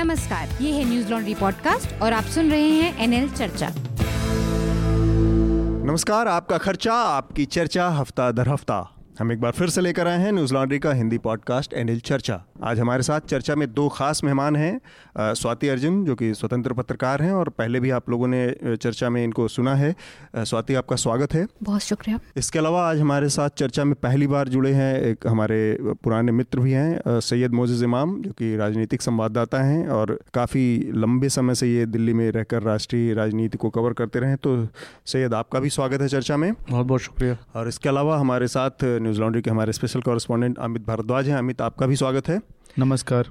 नमस्कार, ये है न्यूज़ लॉन्ड्री पॉडकास्ट और आप सुन रहे हैं एनएल चर्चा। नमस्कार, आपका खर्चा, आपकी चर्चा, हफ़्ता दर हफ़्ता। हम एक बार फिर से लेकर आए हैं न्यूज़ लॉन्ड्री का हिंदी पॉडकास्ट एनएल चर्चा। आज हमारे साथ चर्चा में दो खास मेहमान हैं स्वाति अर्जुन जो कि स्वतंत्र पत्रकार हैं और पहले भी आप लोगों ने चर्चा में इनको सुना है। स्वाति आपका स्वागत है। बहुत शुक्रिया। इसके अलावा आज हमारे साथ चर्चा में पहली बार जुड़े हैं एक हमारे पुराने मित्र भी हैं सैयद मोजिज इमाम जो कि राजनीतिक संवाददाता हैं और काफ़ी लंबे समय से ये दिल्ली में रहकर राष्ट्रीय राजनीति को कवर करते रहे तो सैयद आपका भी स्वागत है चर्चा में। बहुत बहुत शुक्रिया। और इसके अलावा हमारे साथ न्यूज़ लॉन्ड्री के हमारे स्पेशल कॉरेस्पॉन्डेंट अमित भारद्वाज हैं। अमित आपका भी स्वागत है। नमस्कार।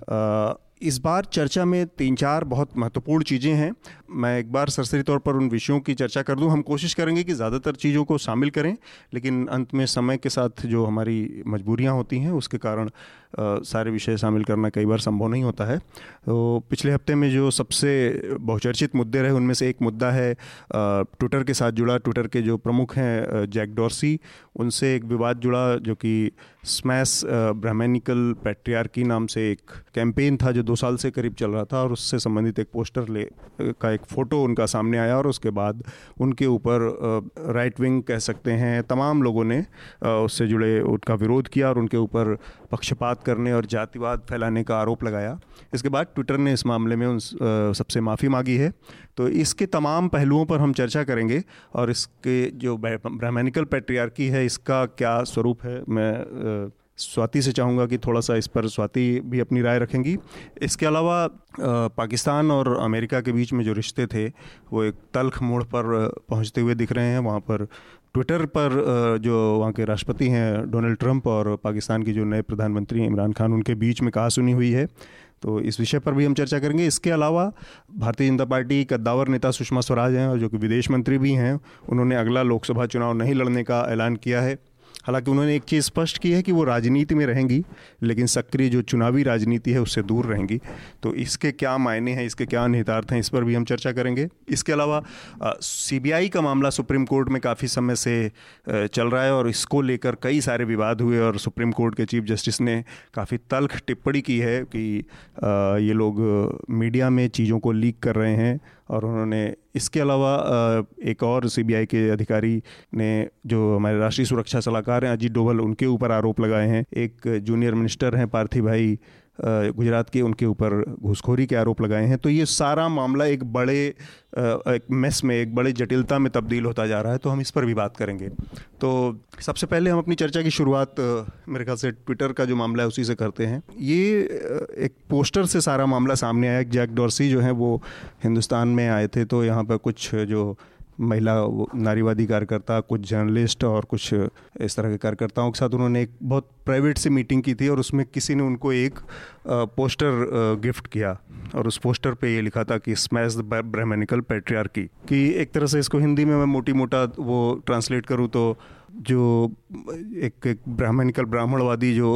इस बार चर्चा में तीन चार बहुत महत्वपूर्ण चीज़ें हैं। मैं एक बार सरसरी तौर पर उन विषयों की चर्चा कर दूँ। हम कोशिश करेंगे कि ज़्यादातर चीज़ों को शामिल करें, लेकिन अंत में समय के साथ जो हमारी मजबूरियाँ होती हैं, उसके कारण सारे विषय शामिल करना कई बार संभव नहीं होता है। तो पिछले हफ़्ते में जो सबसे बहुचर्चित मुद्दे रहे, उनमें से एक मुद्दा है ट्विटर के साथ जुड़ा। ट्विटर के जो प्रमुख हैं जैक डॉर्सी, उनसे एक विवाद जुड़ा जो कि स्मैश ब्राह्मणिकल पैट्रियार्की नाम से एक कैंपेन था जो दो साल से करीब चल रहा था और उससे संबंधित एक पोस्टर ले का एक फ़ोटो उनका सामने आया और उसके बाद उनके ऊपर राइट विंग कह सकते हैं, तमाम लोगों ने उससे जुड़े उनका विरोध किया और उनके ऊपर पक्षपात करने और जातिवाद फैलाने का आरोप लगाया। इसके बाद ट्विटर ने इस मामले में उन सबसे माफ़ी मांगी है। तो इसके तमाम पहलुओं पर हम चर्चा करेंगे और इसके जो ब्राह्मणिकल पेट्रियार्की है, इसका क्या स्वरूप है, मैं स्वाति से चाहूँगा कि थोड़ा सा इस पर स्वाति भी अपनी राय रखेंगी। इसके अलावा पाकिस्तान और अमेरिका के बीच में जो रिश्ते थे, वो एक तलख मोड़ पर पहुँचते हुए दिख रहे हैं। वहाँ पर ट्विटर पर जो वहाँ के राष्ट्रपति हैं डोनाल्ड ट्रंप और पाकिस्तान के जो नए प्रधानमंत्री इमरान खान, उनके बीच में कहा सुनी हुई है। तो इस विषय पर भी हम चर्चा करेंगे। इसके अलावा, भारतीय जनता पार्टी कद्दावर नेता सुषमा स्वराज हैं और जो कि विदेश मंत्री भी हैं, उन्होंने अगला लोकसभा चुनाव नहीं लड़ने का ऐलान किया है। हालाँकि उन्होंने एक चीज़ स्पष्ट की है कि वो राजनीति में रहेंगी, लेकिन सक्रिय जो चुनावी राजनीति है उससे दूर रहेंगी। तो इसके क्या मायने हैं, इसके क्या निहितार्थ हैं, इस पर भी हम चर्चा करेंगे। इसके अलावा सीबीआई का मामला सुप्रीम कोर्ट में काफ़ी समय से चल रहा है और इसको लेकर कई सारे विवाद हुए और सुप्रीम कोर्ट के चीफ जस्टिस ने काफ़ी तल्ख टिप्पणी की है कि ये लोग मीडिया में चीज़ों को लीक कर रहे हैं। और उन्होंने इसके अलावा एक और सीबीआई के अधिकारी ने जो हमारे राष्ट्रीय सुरक्षा सलाहकार हैं, अजीत डोभल, उनके ऊपर आरोप लगाए हैं। एक जूनियर मिनिस्टर हैं, पार्थिव भाई गुजरात के उनके ऊपर घुसखोरी के आरोप लगाए हैं। तो ये सारा मामला एक बड़े एक मेस में, एक बड़े जटिलता में तब्दील होता जा रहा है तो हम इस पर भी बात करेंगे। तो सबसे पहले हम अपनी चर्चा की शुरुआत मेरे ख्याल से ट्विटर का जो मामला है उसी से करते हैं। ये एक पोस्टर से सारा मामला सामने आया जैक डॉर्सी जो है वो हिंदुस्तान में आए थे तो यहाँ पर कुछ जो महिला नारीवादी कार्यकर्ता, कुछ जर्नलिस्ट और कुछ इस तरह के कार्यकर्ताओं के साथ उन्होंने एक बहुत प्राइवेट से मीटिंग की थी और उसमें किसी ने उनको एक पोस्टर गिफ्ट किया और उस पोस्टर पे ये लिखा था कि स्मैश द ब्राह्मणिकल पेट्रियार्की कि एक तरह से इसको हिंदी में मैं मोटी मोटा वो ट्रांसलेट करूँ तो जो एक एक ब्राह्मणिकल ब्राह्मणवादी जो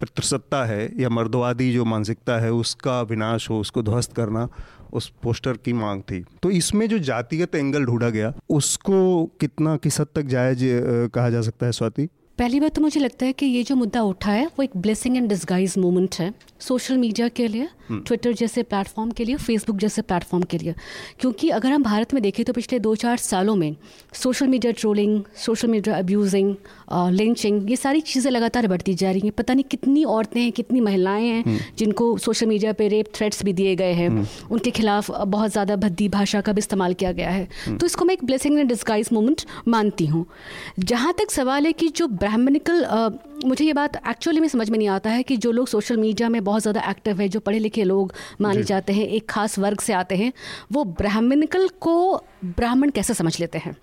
पितृसत्ता है या मर्दवादी जो मानसिकता है उसका विनाश हो, उसको ध्वस्त करना उस पोस्टर की मांग थी। तो इसमें जो जातिगत एंगल ढूंढा गया, उसको कितना, किस हद तक जायज़ कहा जा सकता है स्वाति? पहली बात तो मुझे लगता है कि ये जो मुद्दा उठा है, वो एक ब्लेसिंग एंड डिस्गाइज मोमेंट है। सोशल मीडिया के लिए ट्विटर हम्म। जैसे प्लेटफॉर्म के लिए फेसबुक जैसे प्लेटफॉर्म के लिए क्योंकि अगर हम भारत में देखें तो पिछले दो चार सालों में social media trolling social media abusing lynching ये सारी चीज़ें लगातार बढ़ती जा रही हैं पता नहीं कितनी औरतें हैं कितनी महिलाएँ हैं हम्म। जिनको सोशल मीडिया पर रेप थ्रेट्स भी दिए गए हैं हम्म। उनके खिलाफ बहुत ज़्यादा भद्दी भाषा का भी इस्तेमाल किया गया है तो इसको मैं एक ब्लेसिंग एंड डिस्गाइज मोमेंट मानती हूँ जहाँ तक सवाल है कि जो ब्राह्मणिकल मुझे ये बात एक्चुअली में समझ में नहीं आता है कि जो लोग सोशल मीडिया में बहुत ज़्यादा एक्टिव है जो पढ़े लिखे लोग माने जाते हैं एक खास वर्ग से आते हैं वो ब्राह्मणिकल को ब्राह्मण कैसे समझ लेते हैं।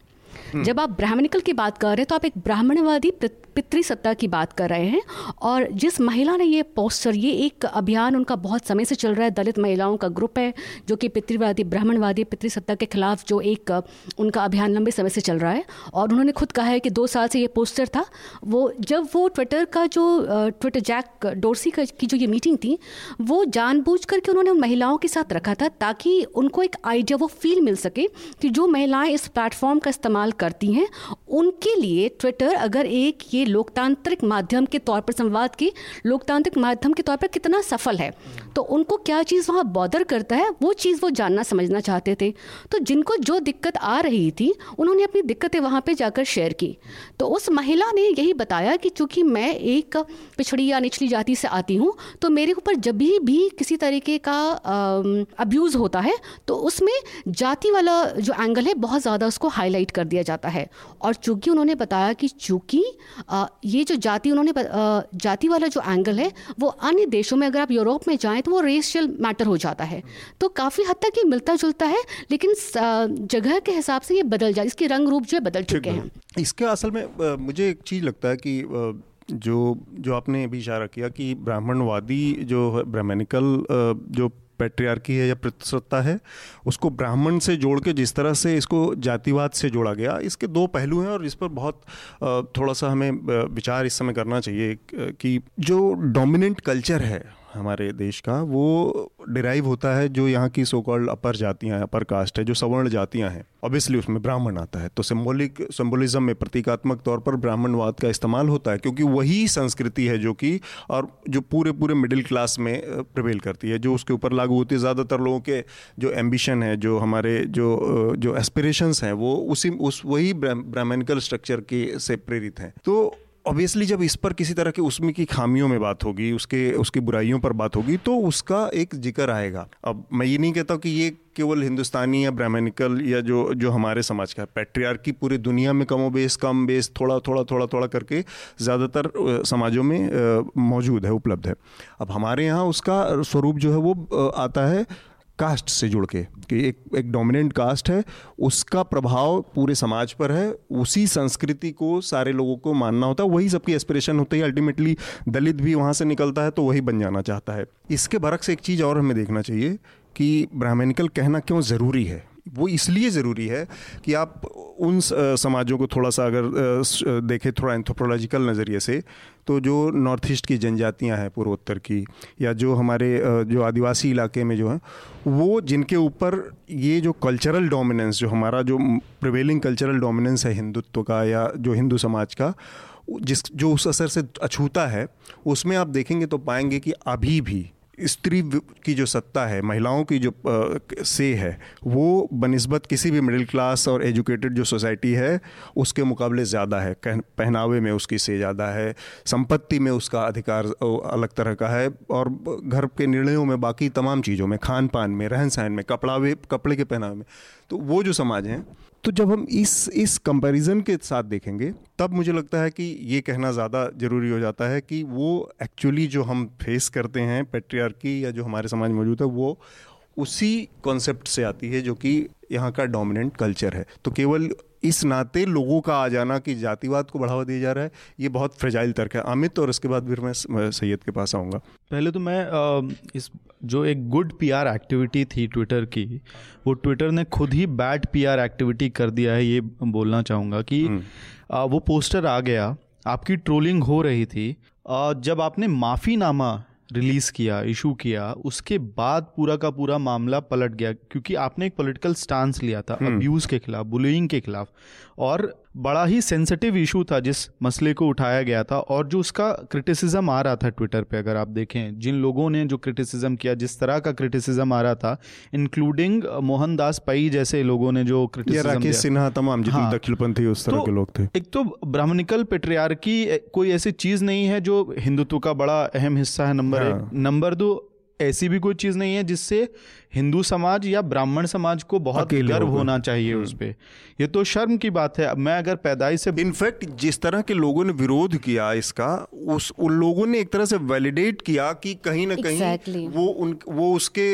जब आप ब्राह्मणिकल की बात कर रहे हैं तो आप एक ब्राह्मणवादी पितृसत्ता की बात कर रहे हैं। और जिस महिला ने ये पोस्टर, ये एक अभियान उनका बहुत समय से चल रहा है। दलित महिलाओं का ग्रुप है, जो कि पितृवादी, ब्राह्मणवादी, पितृसत्ता के खिलाफ जो एक, उनका अभियान लंबे समय से चल रहा है। और उन्होंने खुद कहा है कि दो साल से ये पोस्टर था। वो, जब वो ट्विटर का जो ट्विटर जैक डोरसी का की जो ये मीटिंग थी, वो जानबूझ करके उन्होंने उन महिलाओं के साथ रखा था, ताकि उनको एक आइडिया, वो फील मिल सके कि जो महिलाएँ इस प्लेटफॉर्म का इस्तेमाल करती हैं। उनके लिए ट्विटर अगर एक ये लोकतांत्रिक माध्यम के तौर पर संवाद की, लोकतांत्रिक माध्यम के तौर पर कितना सफल है। तो उनको क्या चीज़ वहाँ बॉदर करता है, वो चीज़ वो जानना, समझना चाहते थे। तो जिनको जो दिक्कत आ रही थी, उन्होंने अपनी दिक्कतें वहाँ पर जाकर शेयर की। तो उस महिला ने यही बताया कि चूँकि मैं एक पिछड़ी या निचली जाति से आती हूँ तो मेरे ऊपर जब भी भी किसी तरीके का अब्यूज़ होता है तो उसमें जाति वाला जो एंगल है, बहुत ज़्यादा उसको हाईलाइट कर दिया जाता है। और चूँकि उन्होंने बताया कि चूँकि ये जो जाति उन्होंने जाति वाला जो एंगल है वो अन्य देशों में अगर आप यूरोप में जाएँ तो वो रेशियल मैटर हो जाता है। तो काफ़ी हद तक ये मिलता जुलता है लेकिन जगह के हिसाब से ये बदल जाए इसके रंग रूप जो है बदल चुके हैं। इसके असल में मुझे एक चीज़ लगता है कि जो जो आपने अभी इशारा किया कि ब्राह्मणवादी जो ब्राह्मणिकल जो पेट्रियार्की है या प्रतिसत्ता है, उसको ब्राह्मण से जोड़ के जिस तरह से इसको जातिवाद से जोड़ा गया, इसके दो पहलू हैं और इस पर बहुत थोड़ा सा हमें विचार इस समय करना चाहिए कि जो डोमिनेंट कल्चर है हमारे देश का, वो डिराइव होता है जो यहाँ की सो कॉल्ड अपर जातियाँ अपर कास्ट है, जो सवर्ण जातियाँ हैं। ऑब्वियसली उसमें ब्राह्मण आता है। तो सिम्बोलिक सिम्बोलिज्म में प्रतीकात्मक तौर पर ब्राह्मणवाद का इस्तेमाल होता है, क्योंकि वही संस्कृति है जो कि, और जो पूरे पूरे मिडिल क्लास में प्रवेल करती है, जो उसके ऊपर लागू होती है। ज़्यादातर लोगों के जो एम्बिशन है, जो हमारे जो जो एस्पिरेशंस हैं, वो उसी, उस, वही ब्राह्मणिकल स्ट्रक्चर के से प्रेरित हैं। तो ऑब्वियसली जब इस पर किसी तरह के उसमें की खामियों में बात होगी, उसके, उसकी बुराइयों पर बात होगी तो उसका एक ज़िक्र आएगा। अब मैं ये नहीं कहता कि ये केवल हिंदुस्तानी या ब्राह्मणिकल या जो जो हमारे समाज का है की पूरी दुनिया में कमो बेस, कम बेस, थोड़ा थोड़ा थोड़ा थोड़ा करके ज़्यादातर समाजों में मौजूद है, उपलब्ध है। अब हमारे यहाँ उसका स्वरूप जो है वो आता है कास्ट से जुड़ के, कि एक एक डोमिनेंट कास्ट है, उसका प्रभाव पूरे समाज पर है, उसी संस्कृति को सारे लोगों को मानना होता है, वही सबकी एस्पिरेशन होती है अल्टीमेटली दलित भी वहाँ से निकलता है तो वही बन जाना चाहता है। इसके बरक से एक चीज़ और हमें देखना चाहिए कि ब्राह्मणिकल कहना क्यों ज़रूरी है? वो इसलिए ज़रूरी है कि आप उन समाजों को थोड़ा सा अगर देखें थोड़ा एंथ्रोपोलॉजिकल नज़रिए से तो जो नॉर्थ ईस्ट की जनजातियाँ हैं पूर्वोत्तर की, या जो हमारे जो आदिवासी इलाके में जो हैं, वो जिनके ऊपर ये जो कल्चरल डोमिनेंस जो हमारा जो प्रिवेलिंग कल्चरल डोमिनेंस है हिंदुत्व का या जो हिंदू समाज का, जिस, जो उस असर से अछूता है, उसमें आप देखेंगे तो पाएँगे कि अभी भी स्त्री की जो सत्ता है, महिलाओं की जो से है, वो बनस्बत किसी भी मिडिल क्लास और एजुकेटेड जो सोसाइटी है, उसके मुकाबले ज़्यादा है। पहनावे में उसकी से ज़्यादा है, संपत्ति में उसका अधिकार अलग तरह का है और घर के निर्णयों में बाकी तमाम चीज़ों में खान पान में रहन सहन में कपड़ावे कपड़े के पहनावे में। तो वो जो समाज हैं तो जब हम इस इस कंपैरिजन के साथ देखेंगे, तब मुझे लगता है कि ये कहना ज़्यादा ज़रूरी हो जाता है कि वो एक्चुअली जो हम फेस करते हैं पेट्रियार्की या जो हमारे समाज में मौजूद है, वो उसी कॉन्सेप्ट से आती है जो कि यहाँ का डोमिनेंट कल्चर है। तो केवल इस नाते लोगों का आ जाना कि जातिवाद को बढ़ावा दिया जा रहा है ये बहुत फ्रेजाइल तर्क है अमित और उसके बाद फिर मैं सैयद के पास आऊँगा पहले तो मैं इस जो एक गुड पीआर एक्टिविटी थी ट्विटर की वो ट्विटर ने खुद ही बैड पीआर एक्टिविटी कर दिया है ये बोलना चाहूँगा कि हम्म। वो पोस्टर आ गया आपकी ट्रोलिंग हो रही थी जब आपने माफ़ीनामा रिलीज़ किया इशू किया उसके बाद पूरा का पूरा मामला पलट गया क्योंकि आपने एक पॉलिटिकल स्टांस लिया था अब्यूज़ हम्म। के खिलाफ बुलिंग के खिलाफ और बड़ा ही सेंसिटिव इशू था जिस मसले को उठाया गया था और जो उसका क्रिटिसिज्म आ रहा था ट्विटर पे अगर आप देखें जिन लोगों ने जो क्रिटिसिज्म किया जिस तरह का क्रिटिसिज्म आ रहा था इंक्लूडिंग मोहनदास पई जैसे लोगों ने जो क्रिटिसिज्म सिन्हा तमाम जितने हाँ, दखलपंथी उस तरह तो के लोग थे। एक तो ब्राह्मणिकल पेट्रियार्की कोई ऐसी चीज़ नहीं है जो हिंदुत्व का बड़ा अहम हिस्सा है नंबर हाँ। एक। नंबर दो ऐसी भी कोई चीज़ नहीं है जिससे हिंदू समाज या ब्राह्मण समाज को बहुत गर्व होना चाहिए हम्म। उस पर ये तो शर्म की बात है मैं अगर पैदाइश से इनफैक्ट जिस तरह के लोगों ने विरोध किया इसका उस उन लोगों ने एक तरह से वैलिडेट किया कि कहीं ना कहीं exactly. वो उन वो उसके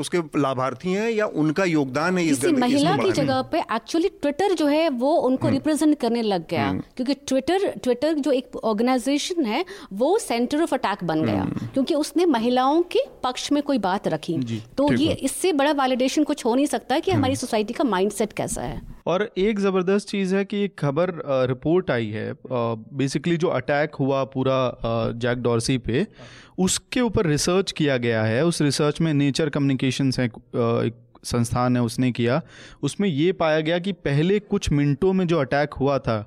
उसके लाभार्थी हैं या उनका योगदान है इस महिला की जगह पे एक्चुअली ट्विटर जो है वो उनको रिप्रेजेंट हम्म। करने लग गया हम्म। क्योंकि ट्विटर ट्विटर जो एक ऑर्गेनाइजेशन है वो सेंटर ऑफ़ अटैक बन गया क्योंकि उसने महिलाओं के पक्ष में कोई बात रखी तो ये इससे बड़ा वैलिडेशन कुछ हो नहीं सकता कि हमारी सोसाइटी का माइंडसेट कैसा है। और एक ज़बरदस्त चीज़ है कि एक खबर रिपोर्ट आई है बेसिकली जो अटैक हुआ पूरा जैक डॉर्सी पे उसके ऊपर रिसर्च किया गया है। उस रिसर्च में नेचर कम्युनिकेशन है एक संस्थान है उसने किया। उसमें ये पाया गया कि पहले कुछ मिनटों में जो अटैक हुआ था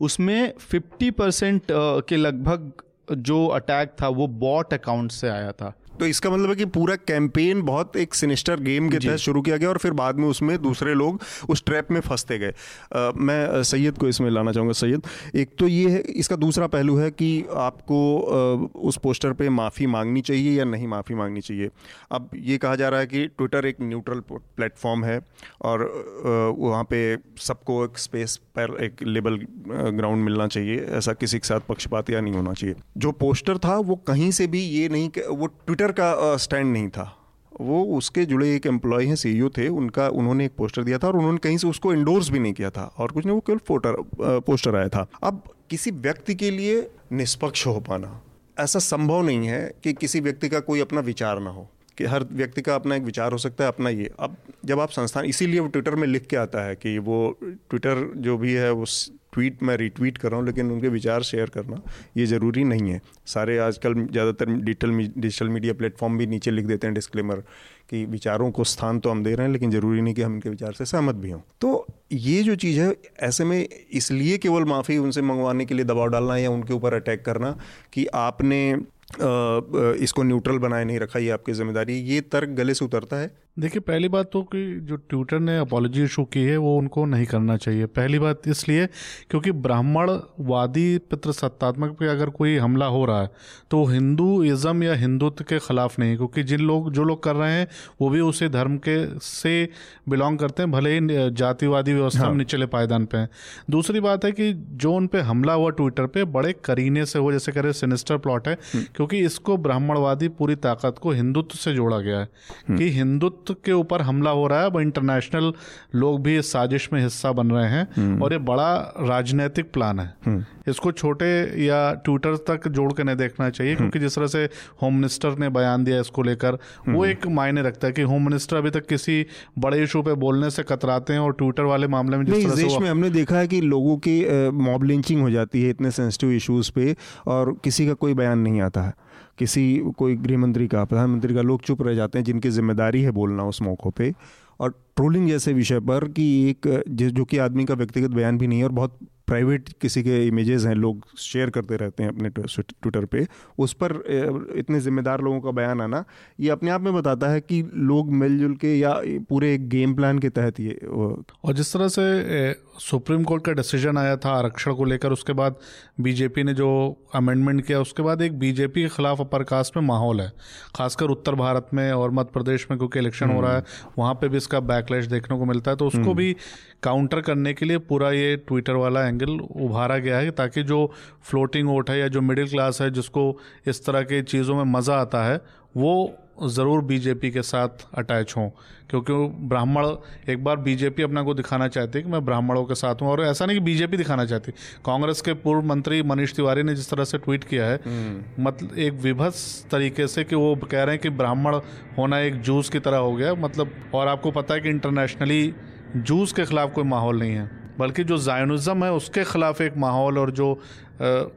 उसमें 50 परसेंट के लगभग जो अटैक था वो बॉट अकाउंट से आया था। तो इसका मतलब है कि पूरा कैंपेन बहुत एक सिनिस्टर गेम के तहत शुरू किया गया और फिर बाद में उसमें दूसरे लोग उस ट्रैप में फंसते गए। मैं सैयद को इसमें लाना चाहूँगा सैयद। एक तो ये है इसका दूसरा पहलू है कि आपको आ, उस पोस्टर पे माफ़ी मांगनी चाहिए या नहीं माफ़ी मांगनी चाहिए। अब ये कहा जा रहा है कि ट्विटर एक न्यूट्रल प्लेटफॉर्म है और वहाँ पे सबको एक स्पेस पर एक लेबल ग्राउंड मिलना चाहिए। ऐसा किसी के साथ पक्षपात या नहीं होना चाहिए। जो पोस्टर था वो कहीं से भी ये नहीं वो ट्विटर ट्विटर का स्टैंड नहीं था। वो उसके जुड़े एक एम्प्लॉय हैं सीईओ थे, उनका, उन्होंने एक पोस्टर दिया था और उन्होंने कहीं से उसको इंडोर्स भी नहीं किया था और कुछ नहीं, वो केवल फोटर पोस्टर आया था। अब किसी व्यक्ति के लिए निष्पक्ष हो पाना ऐसा संभव नहीं है कि किसी व्यक्ति का कोई अपना विचार ना हो। कि हर व्यक्ति का अपना एक विचार हो सकता है, अपना ये। अब जब आप संस्थान, इसीलिए वो ट्विटर में लिख के आता है कि वो ट्विटर जो भी है उस ट्वीट मैं रिट्वीट कर रहा हूँ, लेकिन उनके विचार शेयर करना ये ज़रूरी नहीं है। सारे आजकल ज़्यादातर डिजिटल डिजिटल मीडिया प्लेटफॉर्म भी नीचे लिख देते हैं डिस्क्लेमर कि विचारों को स्थान तो हम दे रहे हैं, लेकिन ज़रूरी नहीं कि हम इनके विचार से सहमत भी हों। तो ये जो चीज़ है, ऐसे में इसलिए केवल माफ़ी उनसे मंगवाने के लिए दबाव डालना या उनके ऊपर अटैक करना कि आपने इसको न्यूट्रल बनाए नहीं रखा ये आपकी ज़िम्मेदारी ये तर्क गले से उतरता है। देखिए पहली बात तो कि जो ट्विटर ने अपॉलोजी इशू की है वो उनको नहीं करना चाहिए पहली बात इसलिए क्योंकि ब्राह्मणवादी पितृ सत्तात्मक पे अगर कोई हमला हो रहा है तो हिंदूइज्म या हिंदुत्व के खिलाफ नहीं क्योंकि जिन लोग जो लोग कर रहे हैं वो भी उसी धर्म के से बिलोंग करते हैं भले ही जातिवादी व्यवस्था हाँ। में निचले पायदान पर हैं दूसरी बात है कि जो उन पर हमला हुआ ट्विटर पर बड़े करीने से हो जैसे कह रहे सिनिस्टर प्लॉट है हम्म। क्योंकि इसको ब्राह्मणवादी पूरी ताकत को हिंदुत्व से जोड़ा गया है हम्म। कि हिंदुत्व के ऊपर हमला हो रहा है अब इंटरनेशनल लोग भी इस साजिश में हिस्सा बन रहे हैं हम्म। और ये बड़ा राजनीतिक प्लान है हम्म। इसको छोटे या ट्विटर तक जोड़ के नहीं देखना चाहिए हम्म। क्योंकि जिस तरह से होम मिनिस्टर ने बयान दिया इसको लेकर वो एक मायने रखता है कि होम मिनिस्टर अभी तक किसी बड़े इशू पे बोलने से कतराते हैं और ट्विटर वाले मामले में जिस तरह देश में हमने देखा है कि लोगों की मॉब लिंचिंग हो जाती है इतने सेंसिटिव इशूज़ पे और किसी का कोई बयान नहीं आता है किसी कोई गृह मंत्री का, प्रधानमंत्री का, लोग चुप रह जाते हैं, जिनकी ज़िम्मेदारी है बोलना उस मौक़ों पे। और ट्रोलिंग जैसे विषय पर कि एक जो कि आदमी का व्यक्तिगत बयान भी नहीं है और बहुत प्राइवेट किसी के इमेजेस हैं लोग शेयर करते रहते हैं अपने ट्विटर पे उस पर इतने ज़िम्मेदार लोगों का बयान आना ये अपने आप में बताता है कि लोग मिलजुल के या पूरे एक गेम प्लान के तहत ये और जिस तरह से सुप्रीम कोर्ट का डिसीज़न आया था आरक्षण को लेकर उसके बाद बीजेपी ने जो अमेंडमेंट किया उसके बाद एक बीजेपी के खिलाफ अपर कास्ट में माहौल है खासकर उत्तर भारत में और मध्य प्रदेश में क्योंकि इलेक्शन हो रहा है हम्म। वहाँ पे भी इसका बैकलैश देखने को मिलता है तो उसको हम्म। भी काउंटर करने के लिए पूरा ये ट्विटर वाला एंगल उभारा गया है ताकि जो फ्लोटिंग वोट है या जो मिडिल क्लास है जिसको इस तरह के चीज़ों में मज़ा आता है वो ज़रूर बीजेपी के साथ अटैच हों क्योंकि ब्राह्मण एक बार बीजेपी अपना को दिखाना चाहती है कि मैं ब्राह्मणों के साथ हूँ और ऐसा नहीं कि बीजेपी दिखाना चाहती कांग्रेस के पूर्व मंत्री मनीष तिवारी ने जिस तरह से ट्वीट किया है। मतलब एक विभत्स तरीके से कि वो कह रहे हैं कि ब्राह्मण होना एक जूस की तरह हो गया मतलब और आपको पता है कि इंटरनेशनली जूस के खिलाफ कोई माहौल नहीं है बल्कि जो जायनजम है उसके खिलाफ एक माहौल और जो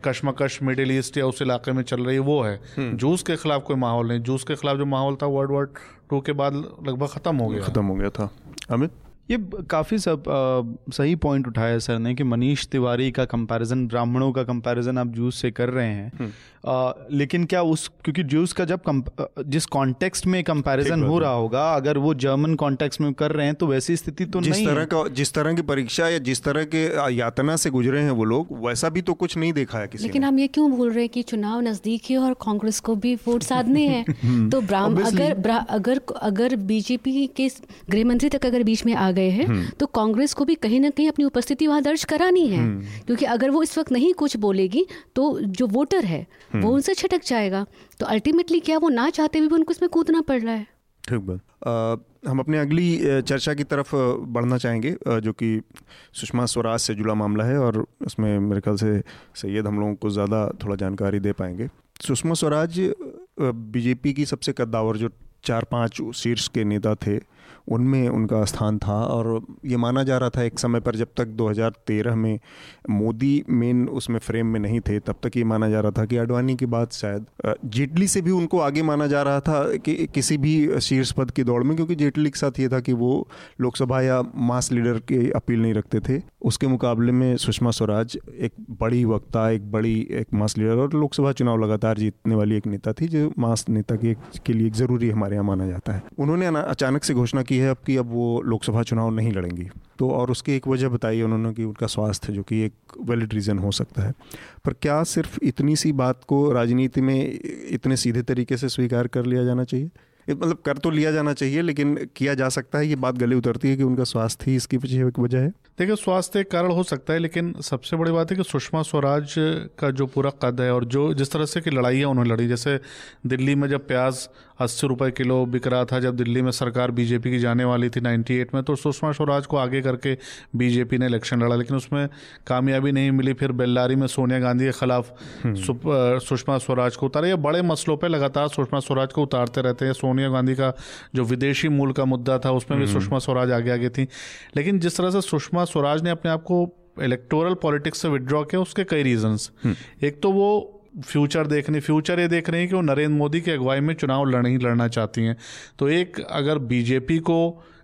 कश्मकश मिडिल ईस्ट या उस इलाके में चल रही है वो है। हम्म। जूस के खिलाफ कोई माहौल नहीं। जूस के खिलाफ जो माहौल था वर्ल्ड वार टू के बाद लगभग ख़त्म हो गया। ख़त्म हो गया था। अमित? ये काफ़ी सब आ, सही पॉइंट उठाया सर ने कि मनीष तिवारी का कंपैरिजन ब्राह्मणों का कंपैरिजन आप जूस से कर रहे हैं। हम्म। आ, लेकिन क्या उस क्योंकि जूस का जब जिस कॉन्टेक्स्ट में कंपैरिजन हो रहा होगा अगर वो जर्मन कॉन्टेक्स्ट में कर रहे हैं तो वैसी स्थिति तो जिस नहीं तरह का जिस तरह की परीक्षा या जिस तरह के यातना से गुजरे हैं वो लोग वैसा भी तो कुछ नहीं देखा है किसी लेकिन हम ये क्यों बोल रहे हैं कि चुनाव नज़दीक है और कांग्रेस को भी वोट साधने हैं? हम्म। तो ब्राह्मण अगर अगर अगर बीजेपी के गृह मंत्री तक अगर बीच में आ गए हैं हम्म। तो कांग्रेस को भी कहीं ना कहीं अपनी उपस्थिति वहाँ दर्ज करानी है हम्म। क्योंकि अगर वो इस वक्त नहीं कुछ बोलेगी तो जो वोटर है वो हम्म। उनसे छटक जाएगा तो अल्टीमेटली क्या वो ना चाहते हुए उनको इसमें कूदना पड़ रहा है ठीक बात हम अपने अगली चर्चा की तरफ़ बढ़ना चाहेंगे जो कि सुषमा स्वराज से जुड़ा मामला है और उसमें मेरे ख्याल से सैयद हम लोगों को ज़्यादा थोड़ा जानकारी दे पाएँगे सुषमा स्वराज बीजेपी की सबसे कद्दावर जो चार पाँच शीर्ष के नेता थे उनमें उनका स्थान था और ये माना जा रहा था एक समय पर जब तक 2013 में मोदी मेन उसमें फ्रेम में नहीं थे, तब तक ये माना जा रहा था कि अडवाणी के बाद शायद जेटली से भी उनको आगे माना जा रहा था कि किसी भी शीर्ष पद की दौड़ में, क्योंकि जेटली के साथ ये था कि वो लोकसभा या मास लीडर की अपील नहीं रखते थे। उसके मुकाबले में सुषमा स्वराज एक बड़ी वक्ता, एक बड़ी, एक मास लीडर और लोकसभा चुनाव लगातार जीतने वाली एक नेता थी, जो मास नेता के लिए ज़रूरी हमारे यहाँ माना जाता है। उन्होंने अचानक से घोषणा की है अब कि अब वो लोकसभा चुनाव नहीं लड़ेंगी। तो और उसकी एक वजह बताई उन्होंने कि उनका स्वास्थ्य, जो कि एक वैलिड रीज़न हो सकता है। पर क्या सिर्फ़ इतनी सी बात को राजनीति में इतने सीधे तरीके से स्वीकार कर लिया जाना चाहिए? मतलब कर तो लिया जाना चाहिए, लेकिन किया जा सकता है? ये बात गले उतरती है कि उनका स्वास्थ्य ही इसकी पीछे एक वजह है। देखिए, स्वास्थ्य एक कारण हो सकता है, लेकिन सबसे बड़ी बात है कि सुषमा स्वराज का जो पूरा कद है और जो जिस तरह से की लड़ाइयाँ उन्होंने लड़ी। जैसे दिल्ली में जब प्याज अस्सी रुपये किलो बिक रहा था जब दिल्ली में सरकार बीजेपी की जाने वाली थी 98 में तो सुषमा स्वराज को आगे करके बीजेपी ने इलेक्शन लड़ा लेकिन उसमें कामयाबी नहीं मिली फिर बेल्लारी में सोनिया गांधी के खिलाफ हम्म। सुषमा स्वराज को उतारा ये बड़े मसलों पर लगातार सुषमा स्वराज को उतारते रहते हैं सोनिया गांधी का जो विदेशी मूल का मुद्दा था उसमें भी हम्म। सुषमा स्वराज आगे आगे थी लेकिन जिस तरह से सुषमा स्वराज ने अपने आप को इलेक्टोरल पॉलिटिक्स से विड्रॉ किया उसके कई रीजंस हम्म। एक तो वो फ्यूचर देख देखने फ्यूचर ये देख रहे हैं कि वो नरेंद्र मोदी की अगुवाई में चुनाव लड़ ही लड़ना चाहती हैं। तो एक अगर बीजेपी को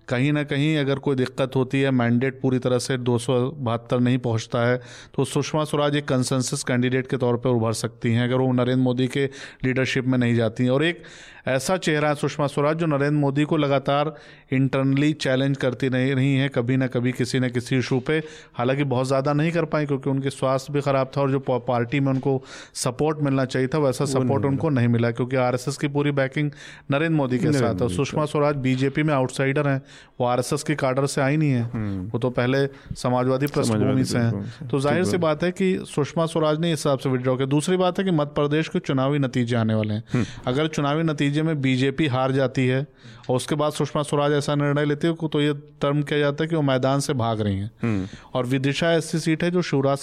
कहीं ना कहीं अगर कोई दिक्कत होती है, मैंडेट पूरी तरह से दो सौ बहत्तर नहीं पहुँचता है तो सुषमा स्वराज एक कंसेंसस कैंडिडेट के तौर पर उभर सकती हैं, अगर वो नरेंद्र मोदी के लीडरशिप में नहीं जाती हैं। और एक ऐसा चेहरा है सुषमा स्वराज जो नरेंद्र मोदी को लगातार इंटरनली चैलेंज करती नहीं रही है कभी ना कभी किसी न किसी इशू पे हालाँकि बहुत ज़्यादा नहीं कर पाई क्योंकि उनके स्वास्थ्य भी ख़राब था और जो पार्टी में उनको सपोर्ट मिलना चाहिए था वैसा सपोर्ट उनको नहीं मिला क्योंकि आरएसएस की पूरी बैकिंग नरेंद्र मोदी के साथ है। सुषमा स्वराज बीजेपी में आउटसाइडर हैं वो आरएसएस के कार्डर से आई नहीं है। हम्म। वो तो पहले समाजवादी पृष्ठभूमि से हैं। तो ज़ाहिर सी बात। है कि सुषमा स्वराज ने इस हिसाब से विड्रॉ किया। दूसरी बात है कि मध्य प्रदेश के चुनावी नतीजे आने वाले हैं। हम्म। अगर चुनावी नतीजे नतीजे में बीजेपी हार जाती है और उसके बाद सुषमा स्वराज ऐसा निर्णय लेती है तो ये टर्म किया जाता है कि वो मैदान से भाग रही हैं हम्म। और विदिशा ऐसी सीट है जो शिवराज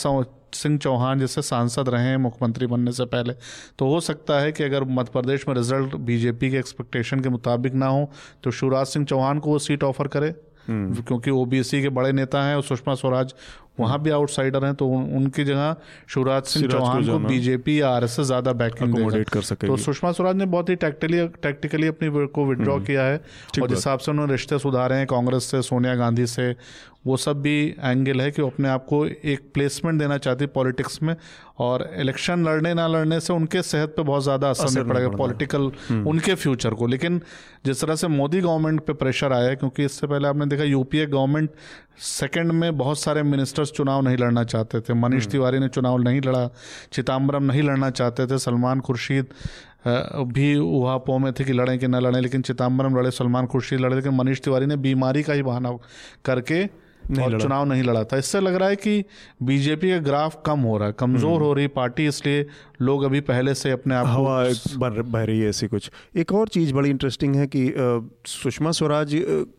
सिंह चौहान जैसे सांसद रहे हैं मुख्यमंत्री बनने से पहले तो हो सकता है कि अगर मध्य प्रदेश में रिज़ल्ट बीजेपी के एक्सपेक्टेशन के मुताबिक ना हो तो शिवराज सिंह चौहान को वो सीट ऑफ़र करे। क्योंकि ओबीसी के बड़े नेता हैं और सुषमा स्वराज वहाँ भी आउटसाइडर हैं तो उन, उनकी जगह शिवराज सिंह चौहान को बीजेपी या आर एस एस ज़्यादा बैकिंग कर सके तो सुषमा स्वराज ने बहुत ही टैक्टिकली टैक्टिकली अपनी को विड्रॉ हम्म। किया है और जिस हिसाब से उन्होंने रिश्ते सुधारे हैं कांग्रेस से सोनिया गांधी से वो सब भी एंगल है कि वो अपने आप को एक प्लेसमेंट देना चाहती है पॉलिटिक्स में और इलेक्शन लड़ने ना लड़ने से उनके सेहत पे बहुत ज़्यादा असर नहीं पड़ेगा पॉलिटिकल हम्म। उनके फ्यूचर को लेकिन जिस तरह से मोदी गवर्नमेंट पे प्रेशर आया है क्योंकि इससे पहले आपने देखा यूपीए गवर्नमेंट सेकंड में बहुत सारे मिनिस्टर्स चुनाव नहीं लड़ना चाहते थे मनीष हम्म। तिवारी ने चुनाव नहीं लड़ा चिदम्बरम नहीं लड़ना चाहते थे सलमान खुर्शीद भी उहापों में थे कि लड़ें कि न लड़ें लेकिन चिदम्बरम लड़े सलमान खुर्शीद लड़े लेकिन मनीष तिवारी ने बीमारी का ही बहाना करके और चुनाव नहीं लड़ा था इससे लग रहा है कि बीजेपी का ग्राफ कम हो रहा है कमज़ोर हम्म। हो रही पार्टी इसलिए लोग अभी पहले से अपने आप हवा बह रही है ऐसी कुछ। एक और चीज़ बड़ी इंटरेस्टिंग है कि सुषमा स्वराज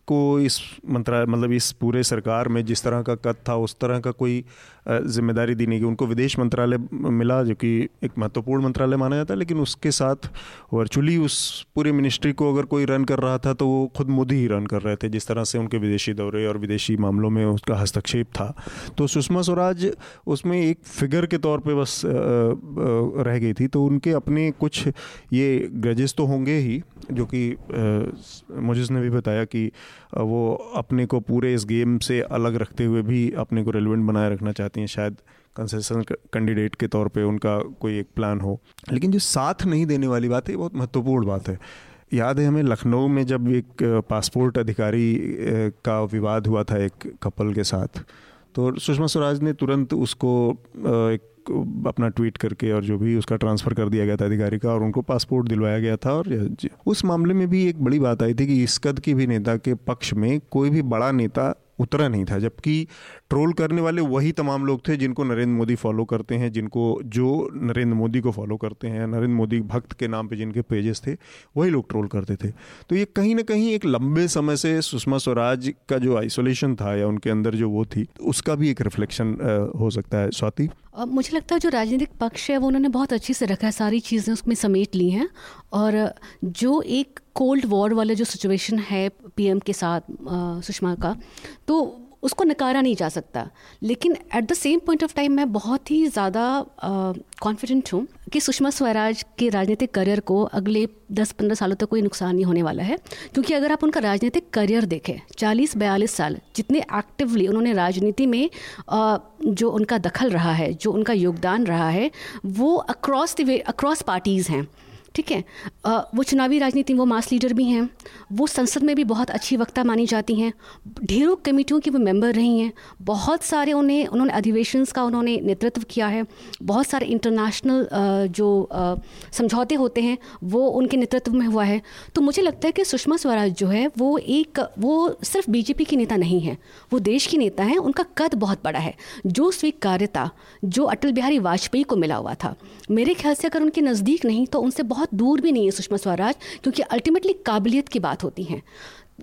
को इस मंत्रालय मतलब इस पूरे सरकार में जिस तरह का कद था, उस तरह का कोई ज़िम्मेदारी दी नहीं गई। उनको विदेश मंत्रालय मिला, जो कि एक महत्वपूर्ण मंत्रालय माना जाता है, लेकिन उसके साथ वर्चुअली उस पूरे मिनिस्ट्री को अगर कोई रन कर रहा था तो वो खुद मोदी ही रन कर रहे थे, जिस तरह से उनके विदेशी दौरे और विदेशी मामलों में उसका हस्तक्षेप था। तो सुषमा स्वराज, उसमें एक फिगर के तौर पर बस रह गई थी तो उनके अपने कुछ ये ग्रजेस तो होंगे ही, जो कि मुझे ने भी बताया कि वो अपने को पूरे इस गेम से अलग रखते हुए भी अपने को रेलिवेंट बनाए रखना चाहती हैं। शायद कंसेशन कैंडिडेट के तौर पे उनका कोई एक प्लान हो। लेकिन जो साथ नहीं देने वाली बात है बहुत महत्वपूर्ण बात है। याद है हमें लखनऊ में जब एक पासपोर्ट अधिकारी का विवाद हुआ था एक कपल के साथ तो सुषमा स्वराज ने तुरंत उसको एक अपना ट्वीट करके और जो भी उसका ट्रांसफ़र कर दिया गया था अधिकारी का और उनको पासपोर्ट दिलवाया गया था और उस मामले में भी एक बड़ी बात आई थी कि इस कद की भी नेता के पक्ष में कोई भी बड़ा नेता उतरा नहीं था, जबकि ट्रोल करने वाले वही तमाम लोग थे जिनको नरेंद्र मोदी फॉलो करते हैं, जिनको जो नरेंद्र मोदी को फॉलो करते हैं, नरेंद्र मोदी भक्त के नाम पे जिनके पेजेस थे, वही लोग ट्रोल करते थे। तो ये कहीं ना कहीं एक लंबे समय से सुषमा स्वराज का जो आइसोलेशन था या उनके अंदर जो वो थी, उसका भी एक रिफ्लेक्शन हो सकता है। स्वाति? अब मुझे लगता है जो राजनीतिक पक्ष है, वो उन्होंने बहुत अच्छे से रखा है, सारी चीज़ें उसमें समेट ली हैं। और जो एक कोल्ड वॉर वाला जो सिचुएशन है पीएम के साथ सुषमा का तो उसको नकारा नहीं जा सकता। लेकिन at the same point of time मैं बहुत ही ज़्यादा कॉन्फिडेंट हूँ कि सुषमा स्वराज के राजनीतिक करियर को अगले 10-15 सालों तक कोई नुकसान नहीं होने वाला है। क्योंकि अगर आप उनका राजनीतिक करियर देखें 40-42 साल जितने एक्टिवली उन्होंने राजनीति में जो उनका दखल रहा है, जो उनका योगदान रहा है, वो अक्रॉस द अक्रॉस पार्टीज़ हैं। ठीक है? वो चुनावी राजनीति वो मास लीडर भी हैं। वो संसद में भी बहुत अच्छी वक्ता मानी जाती हैं। ढेरों कमेटियों की वो मेंबर रही हैं। बहुत सारे उन्हें, उन्होंने अधिवेशन का उन्होंने नेतृत्व किया है। बहुत सारे इंटरनेशनल जो समझौते होते हैं, वो उनके नेतृत्व में हुआ है। तो मुझे लगता है कि सुषमा स्वराज जो है, वो एक, वो सिर्फ़ बीजेपी की नेता नहीं है। वो देश की नेता हैं, उनका कद बहुत बड़ा है। जो स्वीकार्यता, जो अटल बिहारी वाजपेयी को मिला हुआ था, मेरे ख्याल से अगर उनके नज़दीक नहीं तो उनसे बहुत बहुत दूर भी नहीं है सुषमा स्वराज, क्योंकि अल्टीमेटली काबिलियत की बात होती है।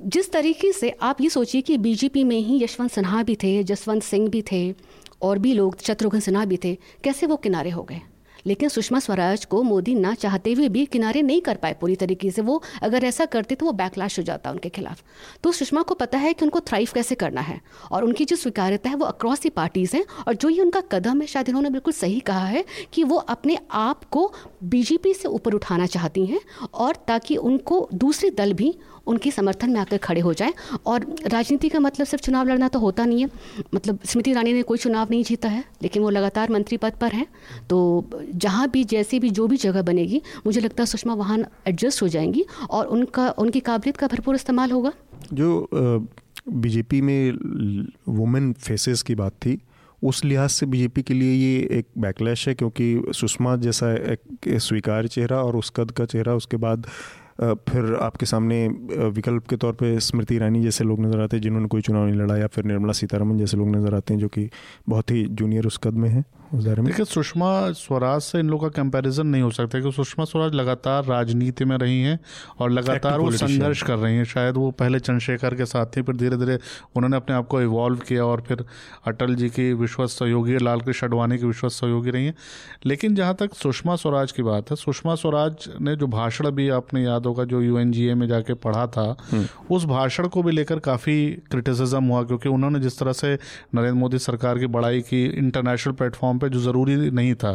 जिस तरीके से आप ये सोचिए कि बीजेपी में ही यशवंत सिन्हा भी थे, जसवंत सिंह भी थे, और भी लोग, शत्रुघ्न सिन्हा भी थे, कैसे वो किनारे हो गए? लेकिन सुषमा स्वराज को मोदी ना चाहते हुए भी किनारे नहीं कर पाए पूरी तरीके से वो, अगर ऐसा करते तो वो बैकलाश हो जाता उनके खिलाफ। तो सुषमा को पता है कि उनको थ्राइव कैसे करना है, और उनकी जो स्वीकार्यता है वो अक्रॉस दी पार्टीज़ हैं, और जो ये उनका कदम है, शायद इन्होंने बिल्कुल सही कहा है कि वो अपने आप को बीजेपी से ऊपर उठाना चाहती हैं, और ताकि उनको दूसरे दल भी उनके समर्थन में आकर खड़े हो जाएँ। और राजनीति का मतलब सिर्फ़ चुनाव लड़ना तो होता नहीं है। मतलब स्मृति ईरानी ने कोई चुनाव नहीं जीता है, लेकिन वो लगातार मंत्री पद पर हैं। तो जहाँ भी, जैसे भी, जो भी जगह बनेगी, मुझे लगता है सुषमा वहाँ एडजस्ट हो जाएँगी और उनका, उनकी काबिलियत का भरपूर इस्तेमाल होगा। जो बीजेपी में वुमेन फेसेस की बात थी, उस लिहाज से बीजेपी के लिए ये एक बैकलैश है, क्योंकि सुषमा जैसा एक स्वीकार चेहरा और उस कद का चेहरा, उसके बाद फिर आपके सामने विकल्प के तौर पे स्मृति ईरानी जैसे लोग नज़र आते हैं, जिन्होंने कोई चुनाव नहीं लड़ा, या फिर निर्मला सीतारमन जैसे लोग नज़र आते हैं, जो कि बहुत ही जूनियर उस कद में हैं। उस देखिए सुषमा स्वराज से इन लोगों का कंपैरिजन नहीं हो सकता क्योंकि सुषमा स्वराज लगातार राजनीति में रही हैं और लगातार वो संघर्ष कर रही हैं। शायद वो पहले चंद्रशेखर के साथ थी फिर धीरे धीरे उन्होंने अपने आप को इवॉल्व किया और फिर अटल जी की विश्वस्त सहयोगी लाल कृष्ण अडवाणी की विश्वस्त सहयोगी रही हैं। लेकिन जहाँ तक सुषमा स्वराज की बात है सुषमा स्वराज ने जो भाषण भी आपने याद होगा जो यूएनजीए में जाके पढ़ा था हम्म। उस भाषण को भी लेकर काफ़ी क्रिटिसिज्म हुआ क्योंकि उन्होंने जिस तरह से नरेंद्र मोदी सरकार की बड़ाई की इंटरनेशनल प्लेटफॉर्म पे जो ज़रूरी नहीं था